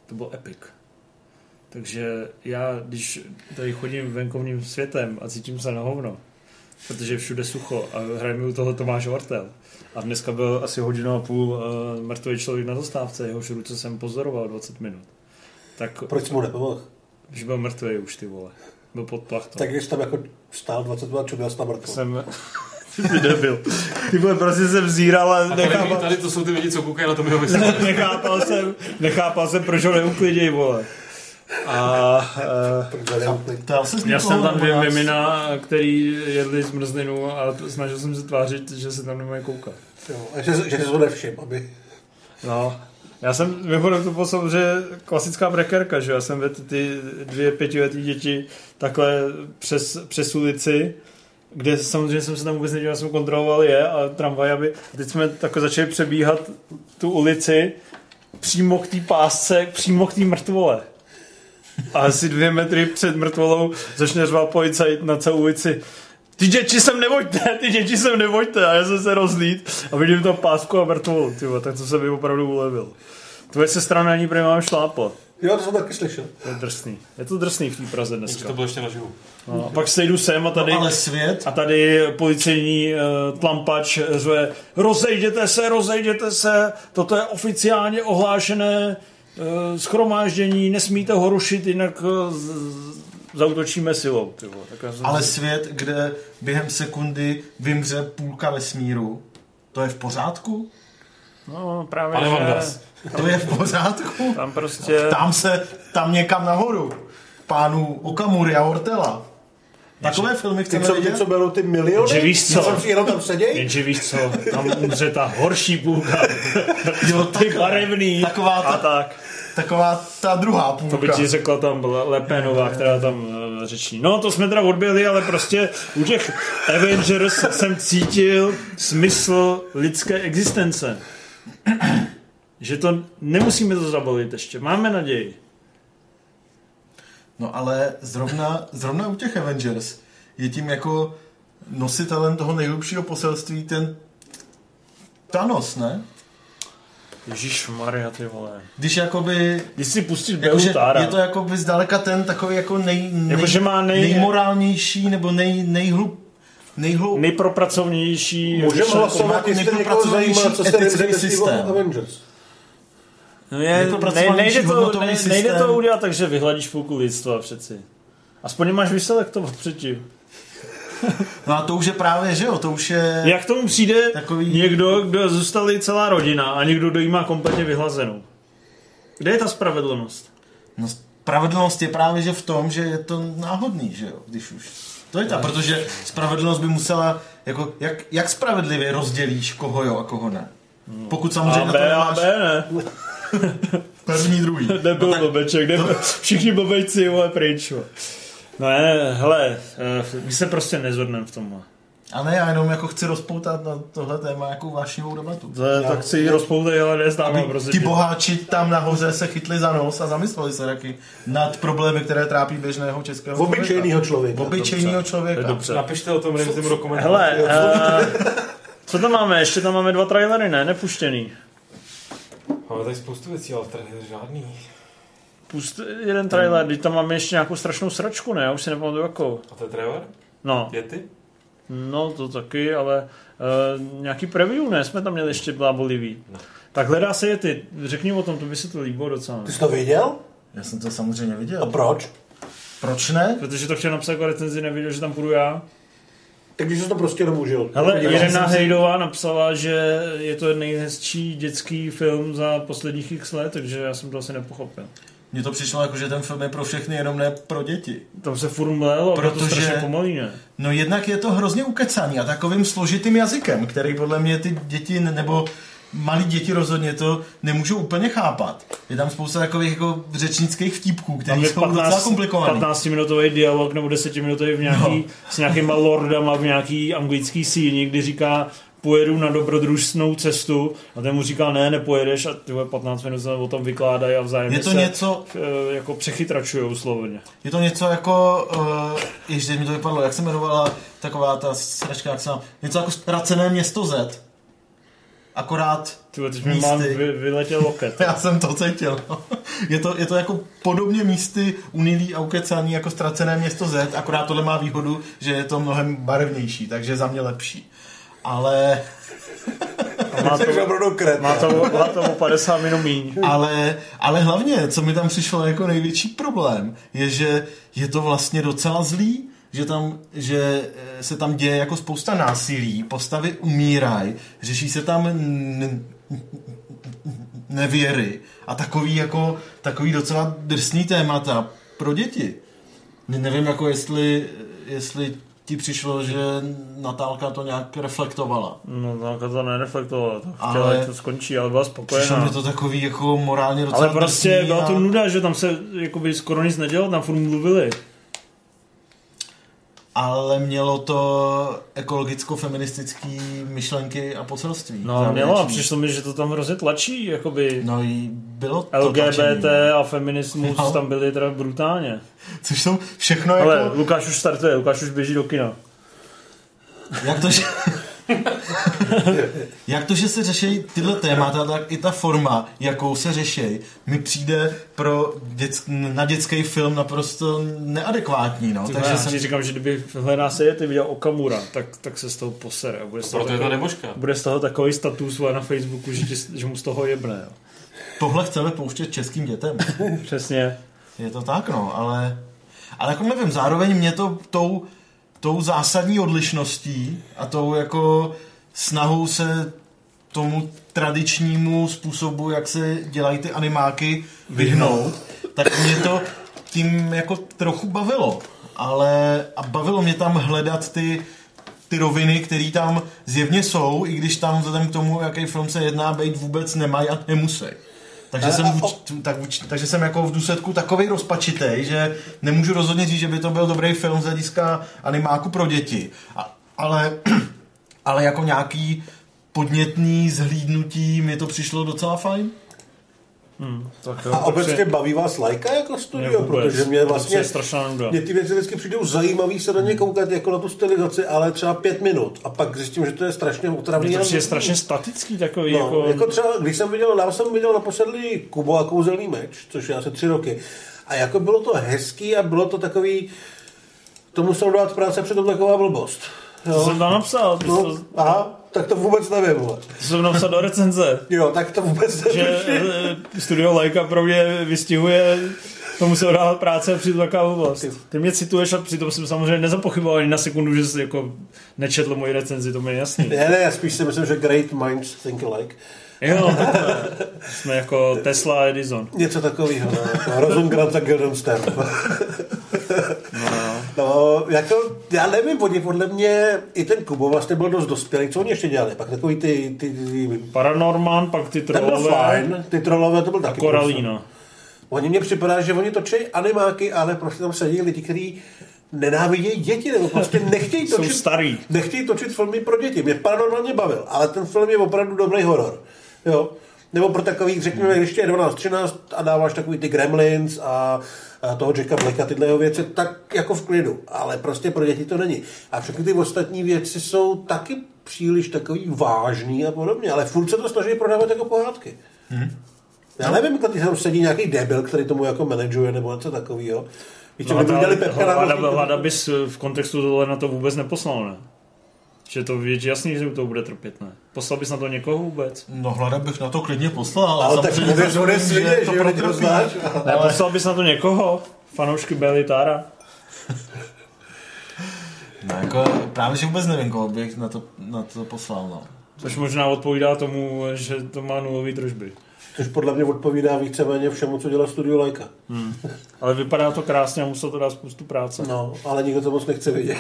to byl epic. Takže já, když tady chodím venkovním světem a cítím se na hovno, protože je všude sucho a hraje mi u toho Tomáš Hortel. A dneska byl asi hodinu a půl uh, mrtvý člověk na zastávce, jehož ruce jsem pozoroval 20 minut. Tak, Proč jsi mu nepomohl? že byl mrtvý už, ty vole. Byl pod plachtou. Tak když tam jako stál 20 let, čuměl na mrtvou. jsem... Ty debil. Ty vole, prostě jsem vzíral a A tady, nechápal, tady to jsou ty lidi, co koukají na to mi nechápal jsem, nechápal jsem, proč ho neuklidněj, vole. A uh, To já se já jsem tam dvě mimina, který jedli zmrzlinu a snažil jsem se tvářit, že se tam nemají koukat. Jo, a že, že to nevšim, aby... No, já jsem, mimochodem to bylo samozřejmě klasická brekerka, že já jsem vedl ty dvě pětiletý děti takhle přes, přes ulici, kde samozřejmě jsem se tam vůbec nedělal, jsem kontroloval je a tramvaj, aby a teď jsme takhle začali přebíhat tu ulici přímo k té pásce, přímo k té mrtvole. A asi dvě metry před mrtvolou začne řvát policajt na celou ulici. Ty děti sem nevoďte, ty děti sem nevoďte. A já jsem se rozlít a vidím tam pásku a mrtvolu. Tyvo, tak to se mi opravdu ulevil. Tvoje sestra na ní prý mám šlápla. Jo, to jsem taky slyšel. To je drsný. Je to drsný v té Praze dneska. To bylo ještě naživu. No, a pak sejdu sem a tady, No, ale svět? a tady policejní uh, tlampač řve rozejděte se, rozejděte se, toto je oficiálně ohlášené uh, schromáždění, nesmíte ho rušit, jinak z- zautočíme silou. Ty vole. Tak já jsem Ale si- svět, kde během sekundy vymře půlka vesmíru, to je v pořádku? No, právě, Pane že. To je v pořádku? tam prostě... Tam se, tam někam nahoru. Pánu Okamury a Ortela. Takové filmy Ty, chceme co, ty, vidět? co berou ty miliony? Že víš co? Jenom, jenom tam seděj? Jenže víš co, tam umře ta horší půlka. Jo, ty barevný Taková ta- a tak. Taková ta druhá To by půlka. ti řekla tam byla Lepénová, která tam uh, řeční. No, to jsme teda odběhli, ale prostě u těch Avengers jsem cítil smysl lidské existence. Že to nemusíme to zabalit ještě. Máme naději. No ale zrovna, zrovna u těch Avengers je tím jako nositelem toho nejhlubšího poselství ten Thanos, ne? Ježíš Maria, ty vole. Když jakoby... Když si pustit Jakože Beutára, je to jakoby zdaleka ten takový jako nej, nej, Jako, že má nej- nejmorálnější nebo nej, nejhlub, nejhlub, nejpropracovnější... Můžeme jako- hlasovat, jako jestli někoho zajímá, co se systém. Avengers. No je, ne, nejde, to, ne, nejde to udělat tak, že vyhladíš půlku lidstva přeci. Aspoň máš vyselektovat předtím. No a to už je právě, že jo, to už je... Jak tomu přijde Takový- někdo, kdo zůstali celá rodina a někdo, kdo jí má kompletně vyhlazenou? Kde je ta spravedlnost? No, spravedlnost je právě že v tom, že je to náhodný, že jo, když už. To je ta, protože spravedlnost by musela, jako, jak, jak spravedlivě rozdělíš, koho jo a koho ne. Pokud samozřejmě A B a B ne. první, druhý. Nebyl no, blbeček, nebyl, všichni blbejci, vole, pryč. No ne, hele, eh, my se prostě nezhodneme v tomhle. A ne, já jenom jako chci rozpoutat na tohle téma jako vášnivou debatu. To je, tak si ji rozpoutej, ale neznáme, Aby prostě. ti boháči tam nahoře se chytli za nos a zamysleli se taky nad problémy, které trápí běžného českého Obyčejnýho člověka. Obyčejného člověka. dobře. Napište o tom Remzimu do komentářů. Hele, uh, co tam máme? Ještě tam máme dva trailery, ne? Nepuštěný. Máme tady spoustu věcí, ale tady žádný. Pust jeden trailer, teď tam máme ještě nějakou strašnou sračku, ne? Já už si nepamatuju jakou. A to je trailer? No, Yeti? no to taky, ale uh, nějaký preview, ne? Jsme tam měli ještě blábolivý. Tak hledá se je ty. Řekni o tom, to by se to líbilo docela. Ty jsi to viděl? Já jsem to samozřejmě A viděl. proč? Proč ne? Protože to chtěl napsat jako recenzi, nevěděl, že tam půjdu já. Takže jsi to prostě nemůžil. Hele, Podíval Irena jsem si- Hejdová napsala, že je to nejhezčí dětský film za posledních x let, takže já jsem to asi nepochopil. Mně to přišlo jako, že ten film je pro všechny, jenom ne pro děti. Tam se furt protože... to pomalý, ne? No jednak je to hrozně ukecaný a takovým složitým jazykem, který podle mě ty děti ne- nebo malí děti rozhodně to nemůžou úplně chápat. Je tam spousta takových jako řečnických vtípků, Tam které je jsou docela komplikované. 15 minutový dialog nebo 10 minutový v nějaký, No. s nějakýma lordama v nějaký anglický síni, kdy říká pojedu na dobrodružnou cestu a ten mu říká ne, nepojedeš a ty vole 15 minut se o tom vykládají a vzájemně Je to se něco- eh, jako přechytračujou slovně. Je to něco jako, uh, ještě mi to vypadlo, jak se jmenovala taková ta sračka, jak se má, něco jako ztracené město Z. Akorát Ty teď mi mám místy. vy, vyletěl loket. Já jsem to cítil. je, to, je to jako podobně místy unilý a ukecaný jako ztracené město Z, akorát tohle má výhodu, že je to mnohem barevnější, takže za mě lepší. Ale, má to, opravdu kret. má to, má to o 50 minut míň. ale, ale hlavně, co mi tam přišlo jako největší problém, je, že je to vlastně docela zlý, že, tam, že eh, se tam děje jako spousta násilí, postavy umírají, řeší se tam n- nevěry a takový jako takový docela drsný témata pro děti. Ne- Nevím jako jestli, jestli ti přišlo, že Natálka to nějak reflektovala. No, tak to nereflektovala, to chtěla, Ale- to skončí, ale byla Přišlo spokojená. mi to takový jako morálně docela Ale prostě byla a- to nuda, že tam se jakoby skoro nic nedělo, tam furt mluvili. Ale mělo to ekologicko-feministický myšlenky a poselství. No závěrečný. mělo a přišlo mi, že to tam hrozně tlačí, jakoby No i bylo to LGBT tlačený. a feminismus No. tam byly teda brutálně. Což jsou všechno Ale jako... Lukáš už startuje, Lukáš už běží do kina. Jak to, že... jak to, že se řeší tyhle témata, tak i ta forma, jakou se řeší, mi přijde pro dět, na dětský film naprosto neadekvátní. No. Takže Takže já jsem... si říkám, že kdyby hledá se ty viděl Okamura, tak, tak se z toho posere. A bude z toho proto je ta nebožka. bude z toho takový status na Facebooku, že, že mu z toho jebne. Jo. Tohle chceme pouštět českým dětem. Přesně. Je to tak, no, ale... Ale jako nevím, zároveň mě to tou, tou zásadní odlišností a tou jako snahou se tomu tradičnímu způsobu, jak se dělají ty animáky, vyhnout, tak mě to tím jako trochu bavilo. Ale a bavilo mě tam hledat ty, ty roviny, které tam zjevně jsou, i když tam vzhledem k tomu, jaký film se jedná, být vůbec nemají a nemusí. Takže Ale jsem, a- vůč, tak, vůč, takže jsem jako v důsledku takový rozpačitej, že nemůžu rozhodně říct, že by to byl dobrý film z hlediska animáku pro děti. A, ale, ale jako nějaký podnětný zhlídnutí mi to přišlo docela fajn. Hmm, tak jo, A obecně baví vás lajka jako studio, vůbec. protože mě vlastně... je. Mě ty věci vždycky přijdou zajímavý se na ně koukat jako na tu stylizaci, ale třeba pět minut. A pak zjistím, že to je strašně otravný. To přijde strašně statický takový, No, jako... jako... třeba, když jsem viděl, já jsem viděl naposledy Kubo a kouzelný meč, což je asi tři roky. A jako bylo to hezký a bylo to takový, tomu se dát práce, přitom taková blbost. To jsem tam napsal, No, to, aha, tak to vůbec nevím. vole. to jsem napsal do recenze. Jo, tak to vůbec že nevím. eh, studio Leica pro mě vystihuje tomu se dávat práce a přitom taková oblast. Ty mě cituješ a přitom jsem samozřejmě nezapochyboval ani na sekundu, že jsi jako nečetl moji recenzi, to mi je jasný. Ne, ne, já spíš si myslím, že great minds think alike. Jo, takhle. Jsme jako Tesla a Edison. Něco takového, no. Jako Rosenkrantz a Guildenstern. No, jako, já nevím, oni podle mě, i ten Kubo vlastně byl dost dospělý, co oni ještě dělali? Pak takový ty, ty, ty Paranorman, pak ty ten byl trolové fajn, ty trolové to byl taky. Koralíno. Oni mně připadá, že oni točí animáky, ale prostě tam sedí lidi, kteří nenávidějí děti, nebo prostě nechtějí Jsou točit, starý. nechtějí točit filmy pro děti. Mě paranormálně bavil, ale ten film je opravdu dobrý horor. Jo? Nebo pro takových, řekněme, když tě je 12, 13 a dáváš takový ty Gremlins a toho Jacka Blacka, tyhle jeho věci, tak jako v klidu. Ale prostě pro děti to není. A všechny ty ostatní věci jsou taky příliš takový vážný a podobně, ale furt se to snaží prodávat jako pohádky. Já nevím, když tam sedí nějaký debil, který tomu jako manažuje nebo něco takového. Víš, No, kdyby udělali Pepka hlada bys v kontextu tohle na to vůbec neposlal, ne? Že to je jasný, že to bude trpět, ne? Poslal bys na to někoho vůbec? No hlada bych na to klidně poslal. Ale tak samozřejmě bude- za bude to, že to roznáš. Ne, Ale- poslal bys na to někoho? Fanoušky Belly Tara? No, jako, právě, že vůbec nevím, koho bych na to, na to poslal. No. Což možná odpovídá tomu, že to má nulový tržby. Což podle mě odpovídá víceméně všemu, co dělá Studio Leica. Hmm. Ale vypadá to krásně a musel to dát spoustu práce. No, ale nikdo to moc nechce vidět.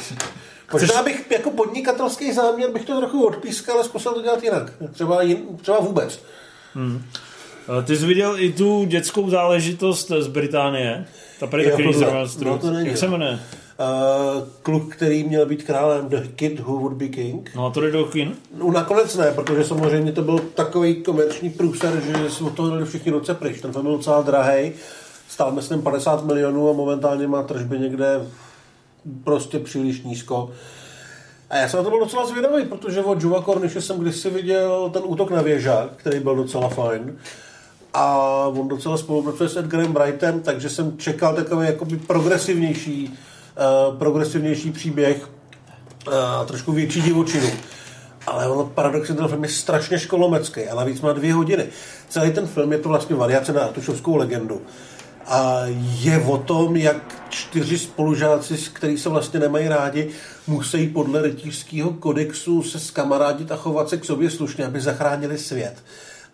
Možná bych jako podnikatelský záměr bych to trochu odpískal, ale zkusil to dělat jinak. Třeba, jin, třeba vůbec. Hmm. Eh, Ty jsi viděl i tu dětskou záležitost z Británie? Ta prý Jo, taky zrovna. No, to není, Jak se jmenuje? Uh, kluk, který měl být králem, The Kid Who Would Be King. No a to jde do kin? No nakonec ne, protože samozřejmě to byl takový komerční průser, že jsme od toho dali všichni ruce pryč. Ten film byl docela drahý, stál myslím 50 milionů a momentálně má tržby někde prostě příliš nízko. A já jsem na to byl docela zvědavý, protože od Joa Cornishe jsem kdysi viděl ten útok na věžák, který byl docela fajn. A on docela spolupracuje s Edgarem Brightem, takže jsem čekal takový jakoby progresivnější, uh, progresivnější příběh, uh, trošku větší divočinu. Ale ono paradoxně ten film je strašně školomecký a navíc má dvě hodiny. Celý ten film je to vlastně variace na Artušovskou legendu. A je o tom, jak čtyři spolužáci, který se vlastně nemají rádi, musí podle rytířského kodexu se skamarádit a chovat se k sobě slušně, aby zachránili svět.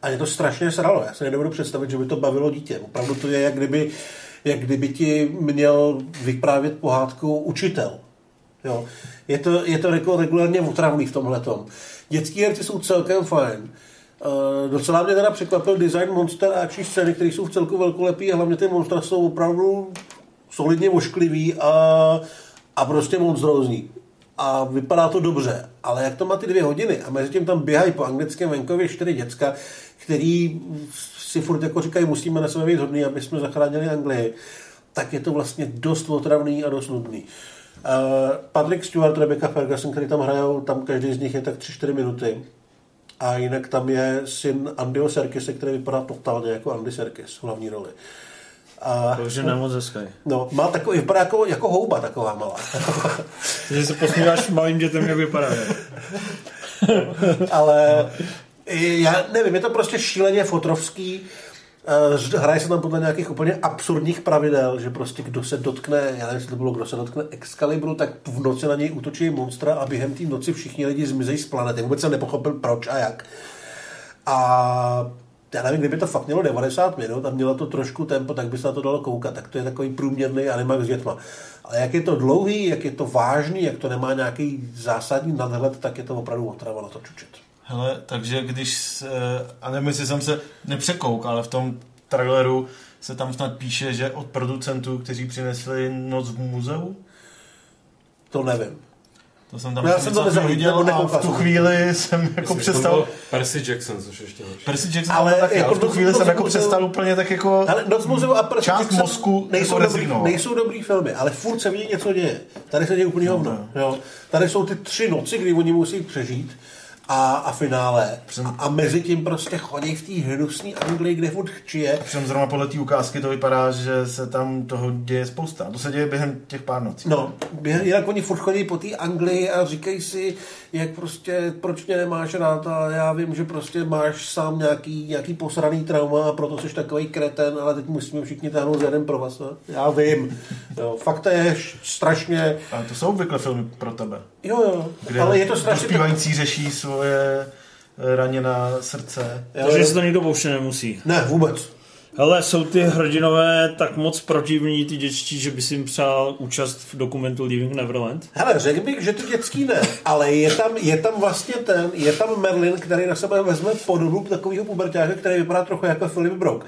A je to strašně sralo. Já si nedovedu představit, že by to bavilo dítě. Opravdu to je, jak kdyby, jak kdyby ti měl vyprávět pohádku učitel. Jo. Je to, je to jako regulárně otravný v tomhle tom. Dětský herci jsou celkem fajn. Uh, docela mě teda překvapil design monster a akční scény, které jsou v celku velkolepý a hlavně ty monstra jsou opravdu solidně ošklivý a, a prostě monstrózní. A vypadá to dobře, ale jak to má ty dvě hodiny a mezi tím tam běhají po anglickém venkově čtyři děcka, který si furt jako říkají, musíme na sebe být hodný, aby jsme zachránili Anglii, tak je to vlastně dost otravný a dost nudný. Uh, Patrick Stewart, Rebecca Ferguson, který tam hrajou, tam každý z nich je tak 3-4 minuty. A jinak tam je syn Andyho Serkise, který vypadá totálně jako Andy Serkis v hlavní roli. A, Takže nemoc hezký. no, má takový, vypadá jako, jako houba taková malá. Takže se posmíváš malým dětem, jak vypadá. Ale já nevím, je to prostě šíleně fotrovský. Eh, Hraje se tam podle nějakých úplně absurdních pravidel, že prostě kdo se dotkne, já nevím, jestli to bylo, kdo se dotkne Excalibru, tak v noci na něj útočí monstra a během té noci všichni lidi zmizejí z planety. Vůbec jsem nepochopil proč a jak. A já nevím, kdyby to fakt mělo 90 minut a mělo to trošku tempo, tak by se na to dalo koukat. Tak to je takový průměrný animák s dětma. Ale jak je to dlouhý, jak je to vážný, jak to nemá nějaký zásadní nadhled, tak je to opravdu otrava na to čučet. Hele, takže když, se, a nevím, jestli jsem se nepřekouk, ale v tom traileru se tam snad píše, že od producentů, kteří přinesli Noc v muzeu, To nevím. to jsem tam No, já jsem to viděl a v tu chvíli jsem jako Myslím, přestal... Percy Jackson, což ještě horší. Percy Jackson Ale taky, jako ale v tu chvíli jsem jako muzeu- přestal úplně tak jako... Ale Noc muzeu a Percy Část Jackson mozku nejsou jako dobrý, nejsou dobrý filmy, ale furt se v ní něco děje. Tady se děje úplně hovno. Jo. Tady jsou ty tři noci, kdy oni musí přežít a, a finále. A, a mezi tím prostě chodí v té hnusné Anglii, kde furt chčije. Všem zrovna podle té ukázky to vypadá, že se tam toho děje spousta. To se děje během těch pár nocí. No, během- jinak oni furt chodí po té Anglii a říkají si, jak prostě, proč mě nemáš rád a já vím, že prostě máš sám nějaký, nějaký posraný trauma a proto jsi takový kreten, ale teď musíme všichni táhnout za jeden pro vás. no. Já vím. Jo, fakt to je strašně, Ale to jsou obvykle filmy pro tebe. jo jo, Kde ale je to strašně... Zpívající řeší svoje eh, raněná srdce. Takže se to nikdo pouště nemusí. Ne, vůbec. Hele, jsou ty hrdinové tak moc protivní, ty dětští, že by si jim přál účast v dokumentu Leaving Neverland? Hele, řekl bych, že ty dětský ne, ale je tam, je tam vlastně ten, je tam Merlin, který na sebe vezme podobu takového pubertáře, který vypadá trochu jako Philip Brook.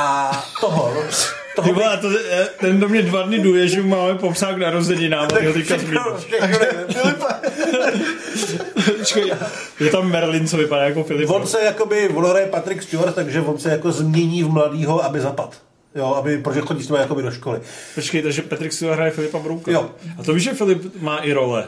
A toho, toho Ty vole, to, eh, ten do mě dva dny duje, že máme popsat k narozeninám. a ho teďka zmínil. Počkej, je tam Merlin, co vypadá jako Filip. On se jakoby, on hraje Patrick Stewart, takže on se jako změní v mladýho, aby zapad. Jo, aby, protože chodí s ním jakoby do školy. Počkej, takže Patrick Stewart hraje Filipa Brouka. Jo. A to víš, že Filip má i role.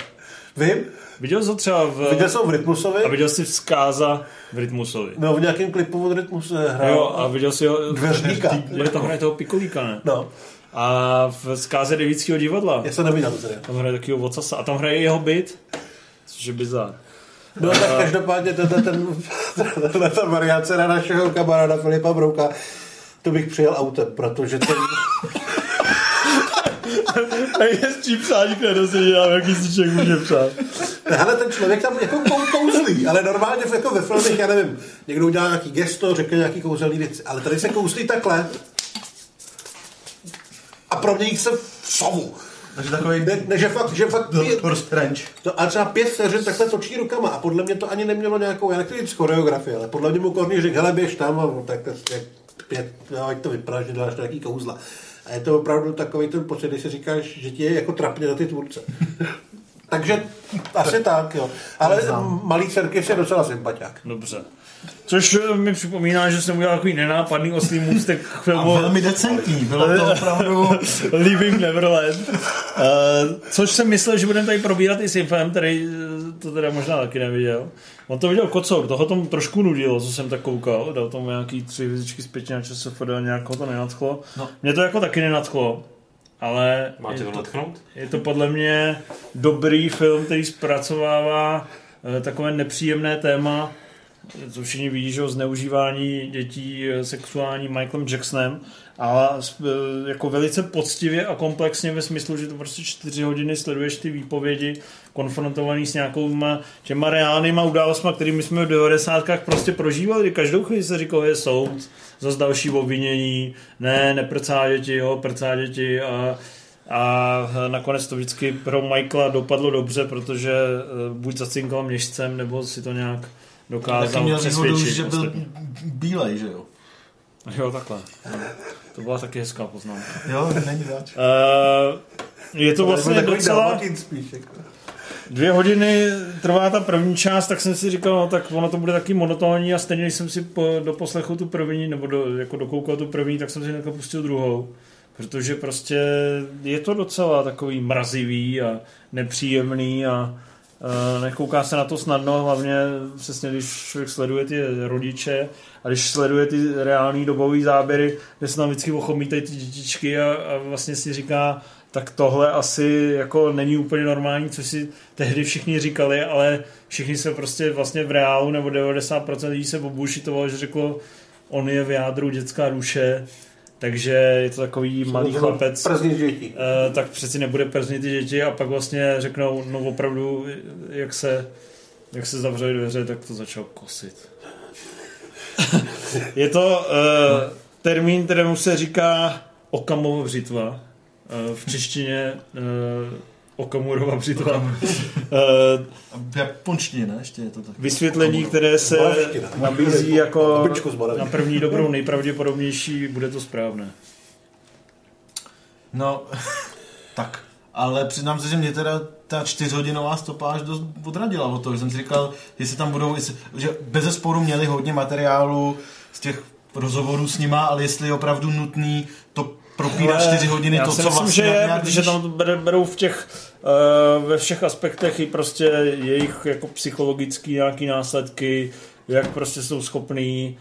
Vím, Viděl jsi ho třeba v... viděl jsem v Rytmusovi, A viděl jsi vzkáza v Rytmusovi. no v nějakém klipu od Rytmuse hrál. Jo, a viděl jsi ho... Dveřníka. Je tam hraje toho Pikolíka, ne? No, A v zkáze Devíckého divadla. já jsem neviděl to seriál. Tam hraje takového vocasa. A tam hraje jeho byt. Což je bizar. No tak každopádně tenhle ten, tenhle ta variace na našeho kamaráda Filipa Brouka, to bych přijel autem, protože ten, A je s čím přání k narozeninám, jaký si člověk může přát. hele, ten člověk tam jako kou- kouzlí, ale normálně jako ve filmech, já nevím, někdo udělá nějaký gesto, řekne nějaký kouzelný věci, ale tady se kouzlí takhle a promění se v sovu. Takže takový Ne, ne že fakt, že fakt pět, Doctor Strange. to, a třeba pět vteřin takhle točí rukama a podle mě to ani nemělo nějakou, já nechci říct choreografii, ale podle mě mu Korný řekl, hele běž tam a no, tak to je pět, jo, ať to vypadá, že děláš nějaký kouzla. A je to opravdu takový ten pocit, když si říkáš, že ti je jako trapně na ty tvůrce. Takže asi tak, jo. Ale malý Serkis je docela sympatiák. Dobře. Což eh, mi připomíná, že jsem udělal takový nenápadný oslý můstek k A filmu velmi decentní. Bylo to opravdu... Leaving Neverland. Uh, což jsem myslel, že budeme tady probírat i s Infem, který eh, to teda možná taky neviděl. On to viděl Kocour, toho tomu trošku nudilo, co jsem tak koukal. Dal tomu nějaký tři hvězdičky zpětně na ČSFD, nějak ho to nenadchlo. No. Mě to jako taky nenadchlo. Ale Má tě je to je to podle mě dobrý film, který zpracovává eh, takové nepříjemné téma, co všichni vidí, že o zneužívání dětí eh, sexuální Michaelem Jacksonem, eh, jako velice poctivě a komplexně ve smyslu, že to prostě čtyři hodiny sleduješ ty výpovědi konfrontovaný s nějakýma těma reálnýma událostma, kterými jsme v 90. prostě prožívali. Každou chvíli se říkalo, je soud, zase další obvinění, ne, neprcá děti, jo, prcá děti a a nakonec to vždycky pro Michaela dopadlo dobře, protože eh, buď zacinkal měšcem, nebo si to nějak Taky dokázal měl výhodu, přesvědčit. že byl bílej, že jo? Jo, takhle. To byla taky hezká poznámka. Jo, není zač. Uh, je to vlastně takový docela... Spíš, jako. Dvě hodiny trvá ta první část, tak jsem si říkal, no tak ono to bude taky monotónní a stejně, když jsem si po, do poslechu tu první, nebo do, jako dokoukal tu první, tak jsem si hnedka pustil druhou. Protože prostě je to docela takový mrazivý a nepříjemný a nekouká se na to snadno, hlavně přesně, když člověk sleduje ty rodiče a když sleduje ty reální dobové záběry, kde se tam vždycky ochomítají ty dětičky a, a vlastně si říká, tak tohle asi jako není úplně normální, co si tehdy všichni říkali, ale všichni se prostě vlastně v reálu nebo 90% lidí se obušitovalo, že řeklo, on je v jádru dětská duše, takže je to takový malý chlapec. Prznit děti. Uh, tak přeci nebude prznit ty děti a pak vlastně řeknou, no opravdu, jak se, jak se zavřely dveře, tak to začal kosit. je to uh, termín, kterému se říká Okamovo břitva. Uh, v češtině uh, Okamurova břitva. Uh, V japonštině, ne? Ještě je to tak. vysvětlení, které se nabízí jako na první dobrou nejpravděpodobnější, bude to správné. No, tak. Ale přiznám se, že mě teda ta čtyřhodinová stopáž dost odradila od toho, že jsem si říkal, jestli tam budou, že bez zesporu měli hodně materiálu z těch rozhovorů s nima, ale jestli je opravdu nutný to Ale čtyři hodiny, já to, si co myslím, vlastně že je, protože víš. tam berou v těch, uh, ve všech aspektech i prostě jejich jako psychologický nějaký následky, jak prostě jsou schopný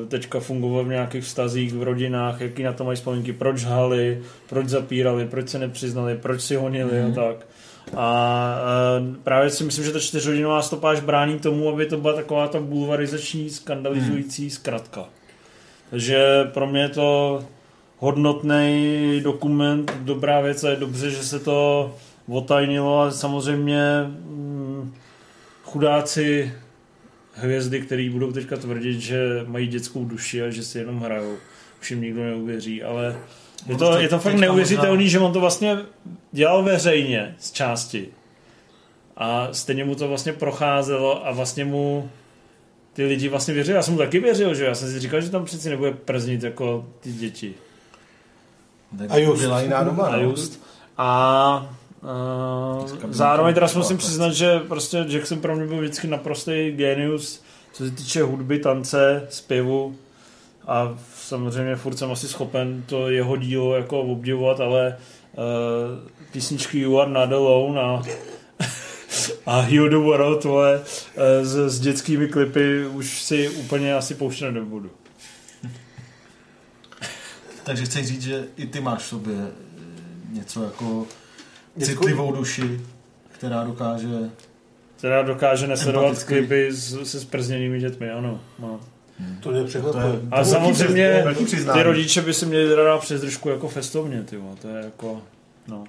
uh, teďka fungovat v nějakých vztazích, v rodinách, jaký na to mají vzpomínky, proč hali, proč zapírali, proč se nepřiznali, proč si honili Mhm. a tak. A uh, právě si myslím, že ta čtyřhodinová stopáž brání tomu, aby to byla taková ta bulvarizační, skandalizující Mhm. zkratka. Takže pro mě je to hodnotný dokument, dobrá věc a je dobře, že se to otajnilo a samozřejmě mm, chudáci hvězdy, který budou teďka tvrdit, že mají dětskou duši a že si jenom hrajou. Už jim nikdo neuvěří, ale je to, je to fakt neuvěřitelný, že on to vlastně dělal veřejně z části. A stejně mu to vlastně procházelo a vlastně mu ty lidi vlastně věřili. Já jsem mu taky věřil, že já jsem si říkal, že tam přeci nebude prznit jako ty děti. Tak A just. Byla jiná doba, A no. just. A uh, zároveň teda musím přiznat, že prostě Jackson pro mě byl vždycky naprostý genius, co se týče hudby, tance, zpěvu a samozřejmě furt jsem asi schopen to jeho dílo jako obdivovat, ale uh, písničky You Are Not Alone a a Heal the World, vole, s, s dětskými klipy už si úplně asi pouštět nebudu. Takže chci říct, že i ty máš v sobě eh, něco jako Dětskou- citlivou duši, která dokáže... Která dokáže nesledovat klipy s, se sprzněnými dětmi, ano. No. To mě To je, překvapuje. A to je velký samozřejmě ty rodiče by si měli dát přes držku jako festovně, ty vole, to je jako, no.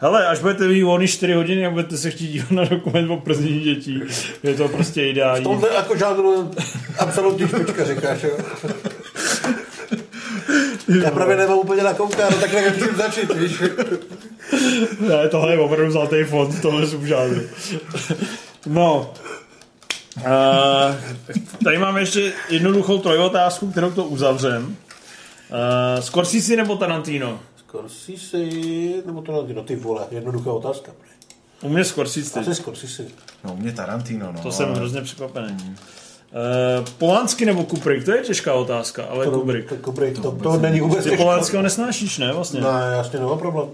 Hele, až budete mít volný 4 hodiny a budete se chtít dívat na dokument o prznění dětí, je to prostě V ideální. tomhle jako žádnou absolutní špička říkáš, jo? Já právě nemám úplně nakoukáno, tak nevím, čím začít, víš? Ne, tohle je opravdu zlatý fond, tohle jsou žádný. No. Uh, tady máme ještě jednoduchou trojotázku, kterou to uzavřem. Uh, Scorsese nebo Tarantino? Scorsese, nebo to no ty vole, jednoduchá otázka. U mě Scorsese. Asi Scorsese. No, mě Tarantino, no. To jsem hrozně překvapený. Uh, Polanský nebo Kubrick? To je těžká otázka, ale To, Kubrick. to, Kubrick, to, to není vůbec Ty těžké. Polanského nesnášíš, ne? Vlastně. Ne, jasně, nemám problém.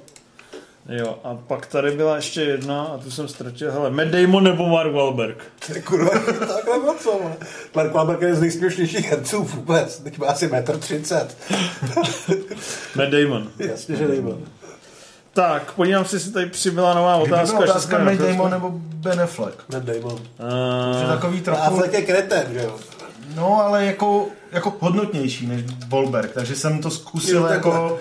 Jo, a pak tady byla ještě jedna, a tu jsem ztratil. Hele, Matt Damon nebo Mark Wahlberg? Ty kurva, tak nebo co, vole. Mark Wahlberg je z nejsměšnějších herců vůbec. Teď má asi metr třicet. Matt Damon. Jasně, že nejme. Tak, podívám se, jestli tady přibyla nová Kdyby otázka. ještě otázka Matt. Damon nebo Ben Affleck. Matt Damon. Uh, takový trochu... Affleck je kreten, že jo? No, ale jako, jako hodnotnější než Wahlberg, takže jsem to zkusil Jo, jako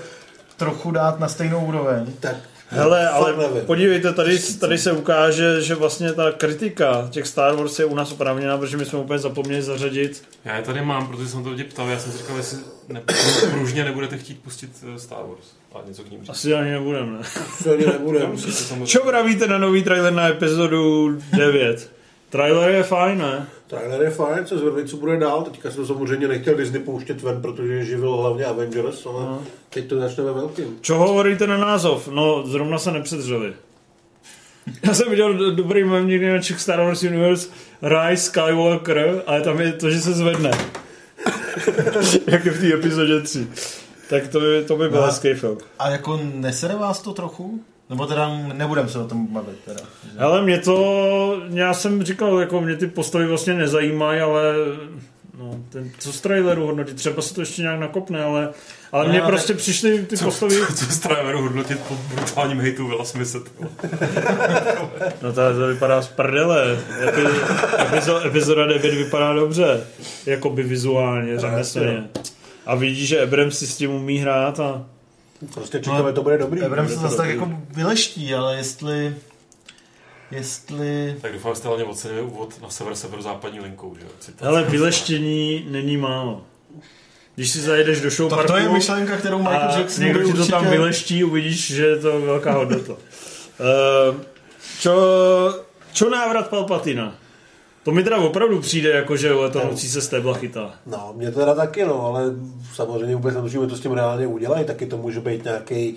trochu dát na stejnou úroveň. Tak hele, ale fakt nevím. podívejte, tady, tady se ukáže, že vlastně ta kritika těch Star Wars je u nás oprávněná, protože my jsme úplně zapomněli zařadit. Já je tady mám, protože jsem to lidi ptal, já jsem si říkal, jestli ne, pružně nebudete chtít pustit eh, Star Wars a něco k ním říct. Asi ani nebudeme, ne? to ani nebude. Musíte samozřejmě- Co pravíte na nový trailer na epizodu 9? Trailer je fajn, ne? Trailer je fajn, se zvedli, co bude dál. Teďka jsem samozřejmě nechtěl Disney pouštět ven, protože živil hlavně Avengers, ale No. teď to začne ve velkým. Čo hovoríte na názov? No, zrovna se nepředřeli. Já jsem viděl do- dobrý mem někdy na Czech Star Wars Universe Rise Skywalker, ale tam je to, že se zvedne. Jak je v té epizodě 3. Tak to by, to by byl No. hezký film. A jako nesere vás to trochu? Nebo teda nebudem se o tom bavit teda. Ale mě to, já jsem říkal, jako mě ty postavy vlastně nezajímají, ale no, ten, co z traileru hodnotit, třeba se to ještě nějak nakopne, ale, ale No, mně prostě přišly ty postavy, Co z traileru hodnotit po brutálním hejtu Willa Smithe. no to, to vypadá z prdele, Epi- epizo- epizoda 9 vypadá dobře, jakoby vizuálně, řemeslně. A vidí, že Abrams si s tím umí hrát a Prostě čekáme, to bude dobrý. Abrams bude se zase tak jako vyleští, ale jestli... Jestli... Tak doufám, že jste hlavně ocenili úvod na sever severozápadní linkou, že jo? Citace. hele, vyleštění není málo. Když si zajedeš do show Tak to je myšlenka, kterou Michael Jackson někdo ti to tam vyleští, uvidíš, že je to velká hodnota. uh, čo, čo návrat Palpatina? To mi teda opravdu přijde, jako že letoucí se stébla chytá. No, mě teda taky, no, ale samozřejmě vůbec netušíme, co s tím reálně udělají, taky to může být nějaký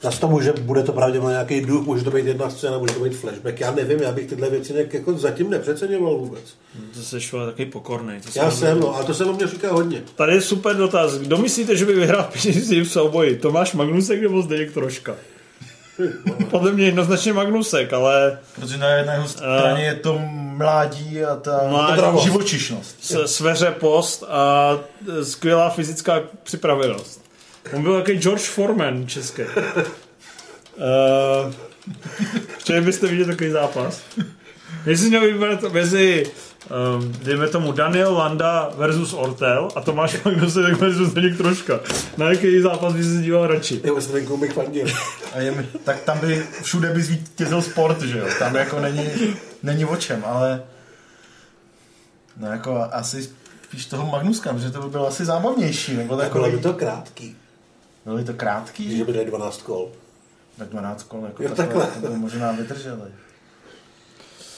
Zase to může, bude to pravděpodobně nějaký duch, může to být jedna scéna, může to být flashback. Já nevím, já bych tyhle věci nějak jako zatím nepřeceňoval vůbec. To se šlo takový pokorný. To Já se- jsem, no, ale to se o mě říká hodně. Tady je super dotaz. Kdo myslíte, že by vyhrál peníze v souboji? Tomáš Magnusek nebo Zdeněk Troška? Podle mě jednoznačně Magnusek, ale Protože na jedné straně je to mládí a ta Mládí. živočišnost. s- sveřepost a e, skvělá fyzická připravenost. On byl takový George Foreman český. Uh, chtěli byste vidět takový zápas? Jestli měl vybrat mezi um, dejme tomu Daniel Landa versus Ortel a Tomáš Magnusek versus Zdeněk Troška. Na jaký zápas by se díval radši? Já s Renkou bych fandil. A je, tak tam by všude by zvítězil sport, že jo? Tam jako není, není o čem, ale no jako asi spíš toho Magnuska, že to by bylo asi zábavnější, nebo Tak jako bylo by to krátký, byly to krátký, že by dali 12 kol. tak 12 kol, jako Jo, takhle, takhle. to by možná vydrželi.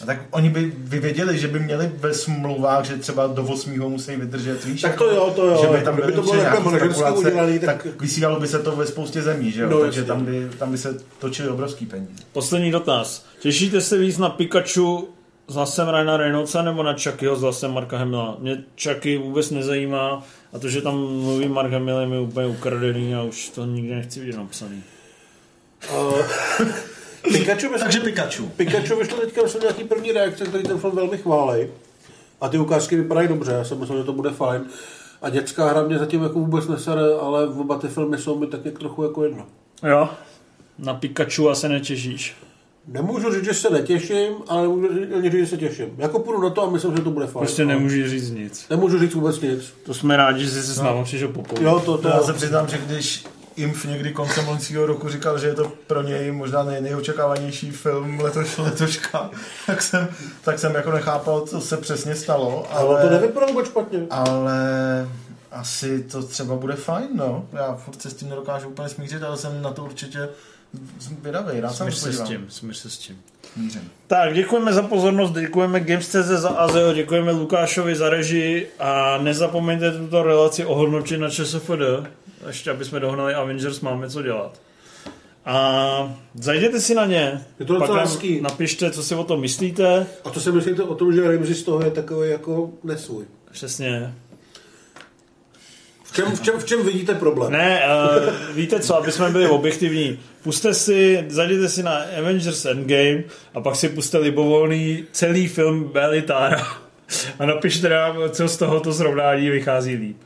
A tak oni by vyvěděli, že by měli ve smlouvách, že třeba do 8. musí vydržet, víš? Tak jako, to jo, to jo. Že by tam byly to bylo nějaký manažersky spekulace, udělaný, tak- tak vysílalo by se to ve spoustě zemí, že jo? No, Takže tam by, tam by se točily obrovský peníze. Poslední dotaz. Těšíte se víc na Pikachu s hlasem Ryana Reynoldsa nebo na Chuckyho s hlasem Marka Hamila? Mě Chucky vůbec nezajímá a to, že tam mluví Mark Hamill je mi úplně ukradený a už to nikdy nechci vidět napsaný. Pikachu, myslím, Takže Pikachu. Pikachu vyšlo teďka myslím, nějaký první reakce, který ten film velmi chválí. A ty ukázky vypadají dobře, já jsem myslel, že to bude fajn. A dětská hra mě zatím jako vůbec nesere, ale oba ty filmy jsou mi tak jak trochu jako jedno. Jo? Na Pikachu asi netěšíš. Nemůžu říct, že se netěším, ale nemůžu říct, že se těším. Jako půjdu na to a myslím, že to bude fajn. Prostě Ale nemůžeš říct nic. Nemůžu říct vůbec nic. To jsme rádi, že jsi se s náma přišel popovídat. Jo, to, to, To já se přiznám, že když Imf někdy koncem loňského roku říkal, že je to pro něj možná nej, nejočekávanější film letoš, letoška, tak jsem, tak jsem jako nechápal, co se přesně stalo. ale Ale, to nevypadá vůbec špatně. ale asi to třeba bude fajn, no. Já furt se s tím nedokážu úplně smířit, ale jsem na to určitě vydavej, rád Smíř se s tím, smíř se s tím. Mířím. Tak, děkujeme za pozornost, děkujeme Games.cz za Azeo, děkujeme Lukášovi za režii a nezapomeňte tuto relaci ohodnotit na ČSFD, ještě aby jsme dohnali Avengers, máme co dělat. A zajděte si na ně, Je to pak nám hezký. napište, co si o tom myslíte. A to si myslíte o tom, že Ramsey z toho je takový jako nesvůj. Přesně. V čem, v čem, v čem vidíte problém? Ne, uh, víte co, aby jsme byli objektivní. Puste si, zajděte si na Avengers Endgame a pak si puste libovolný celý film Belitára a napište nám, co z tohoto srovnání vychází líp.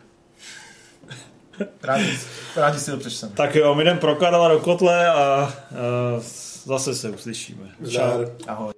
Rádi, rádi si to přečteme. Tak jo, my jdem pro Karla do kotle a uh, zase se uslyšíme. Čau. Ahoj.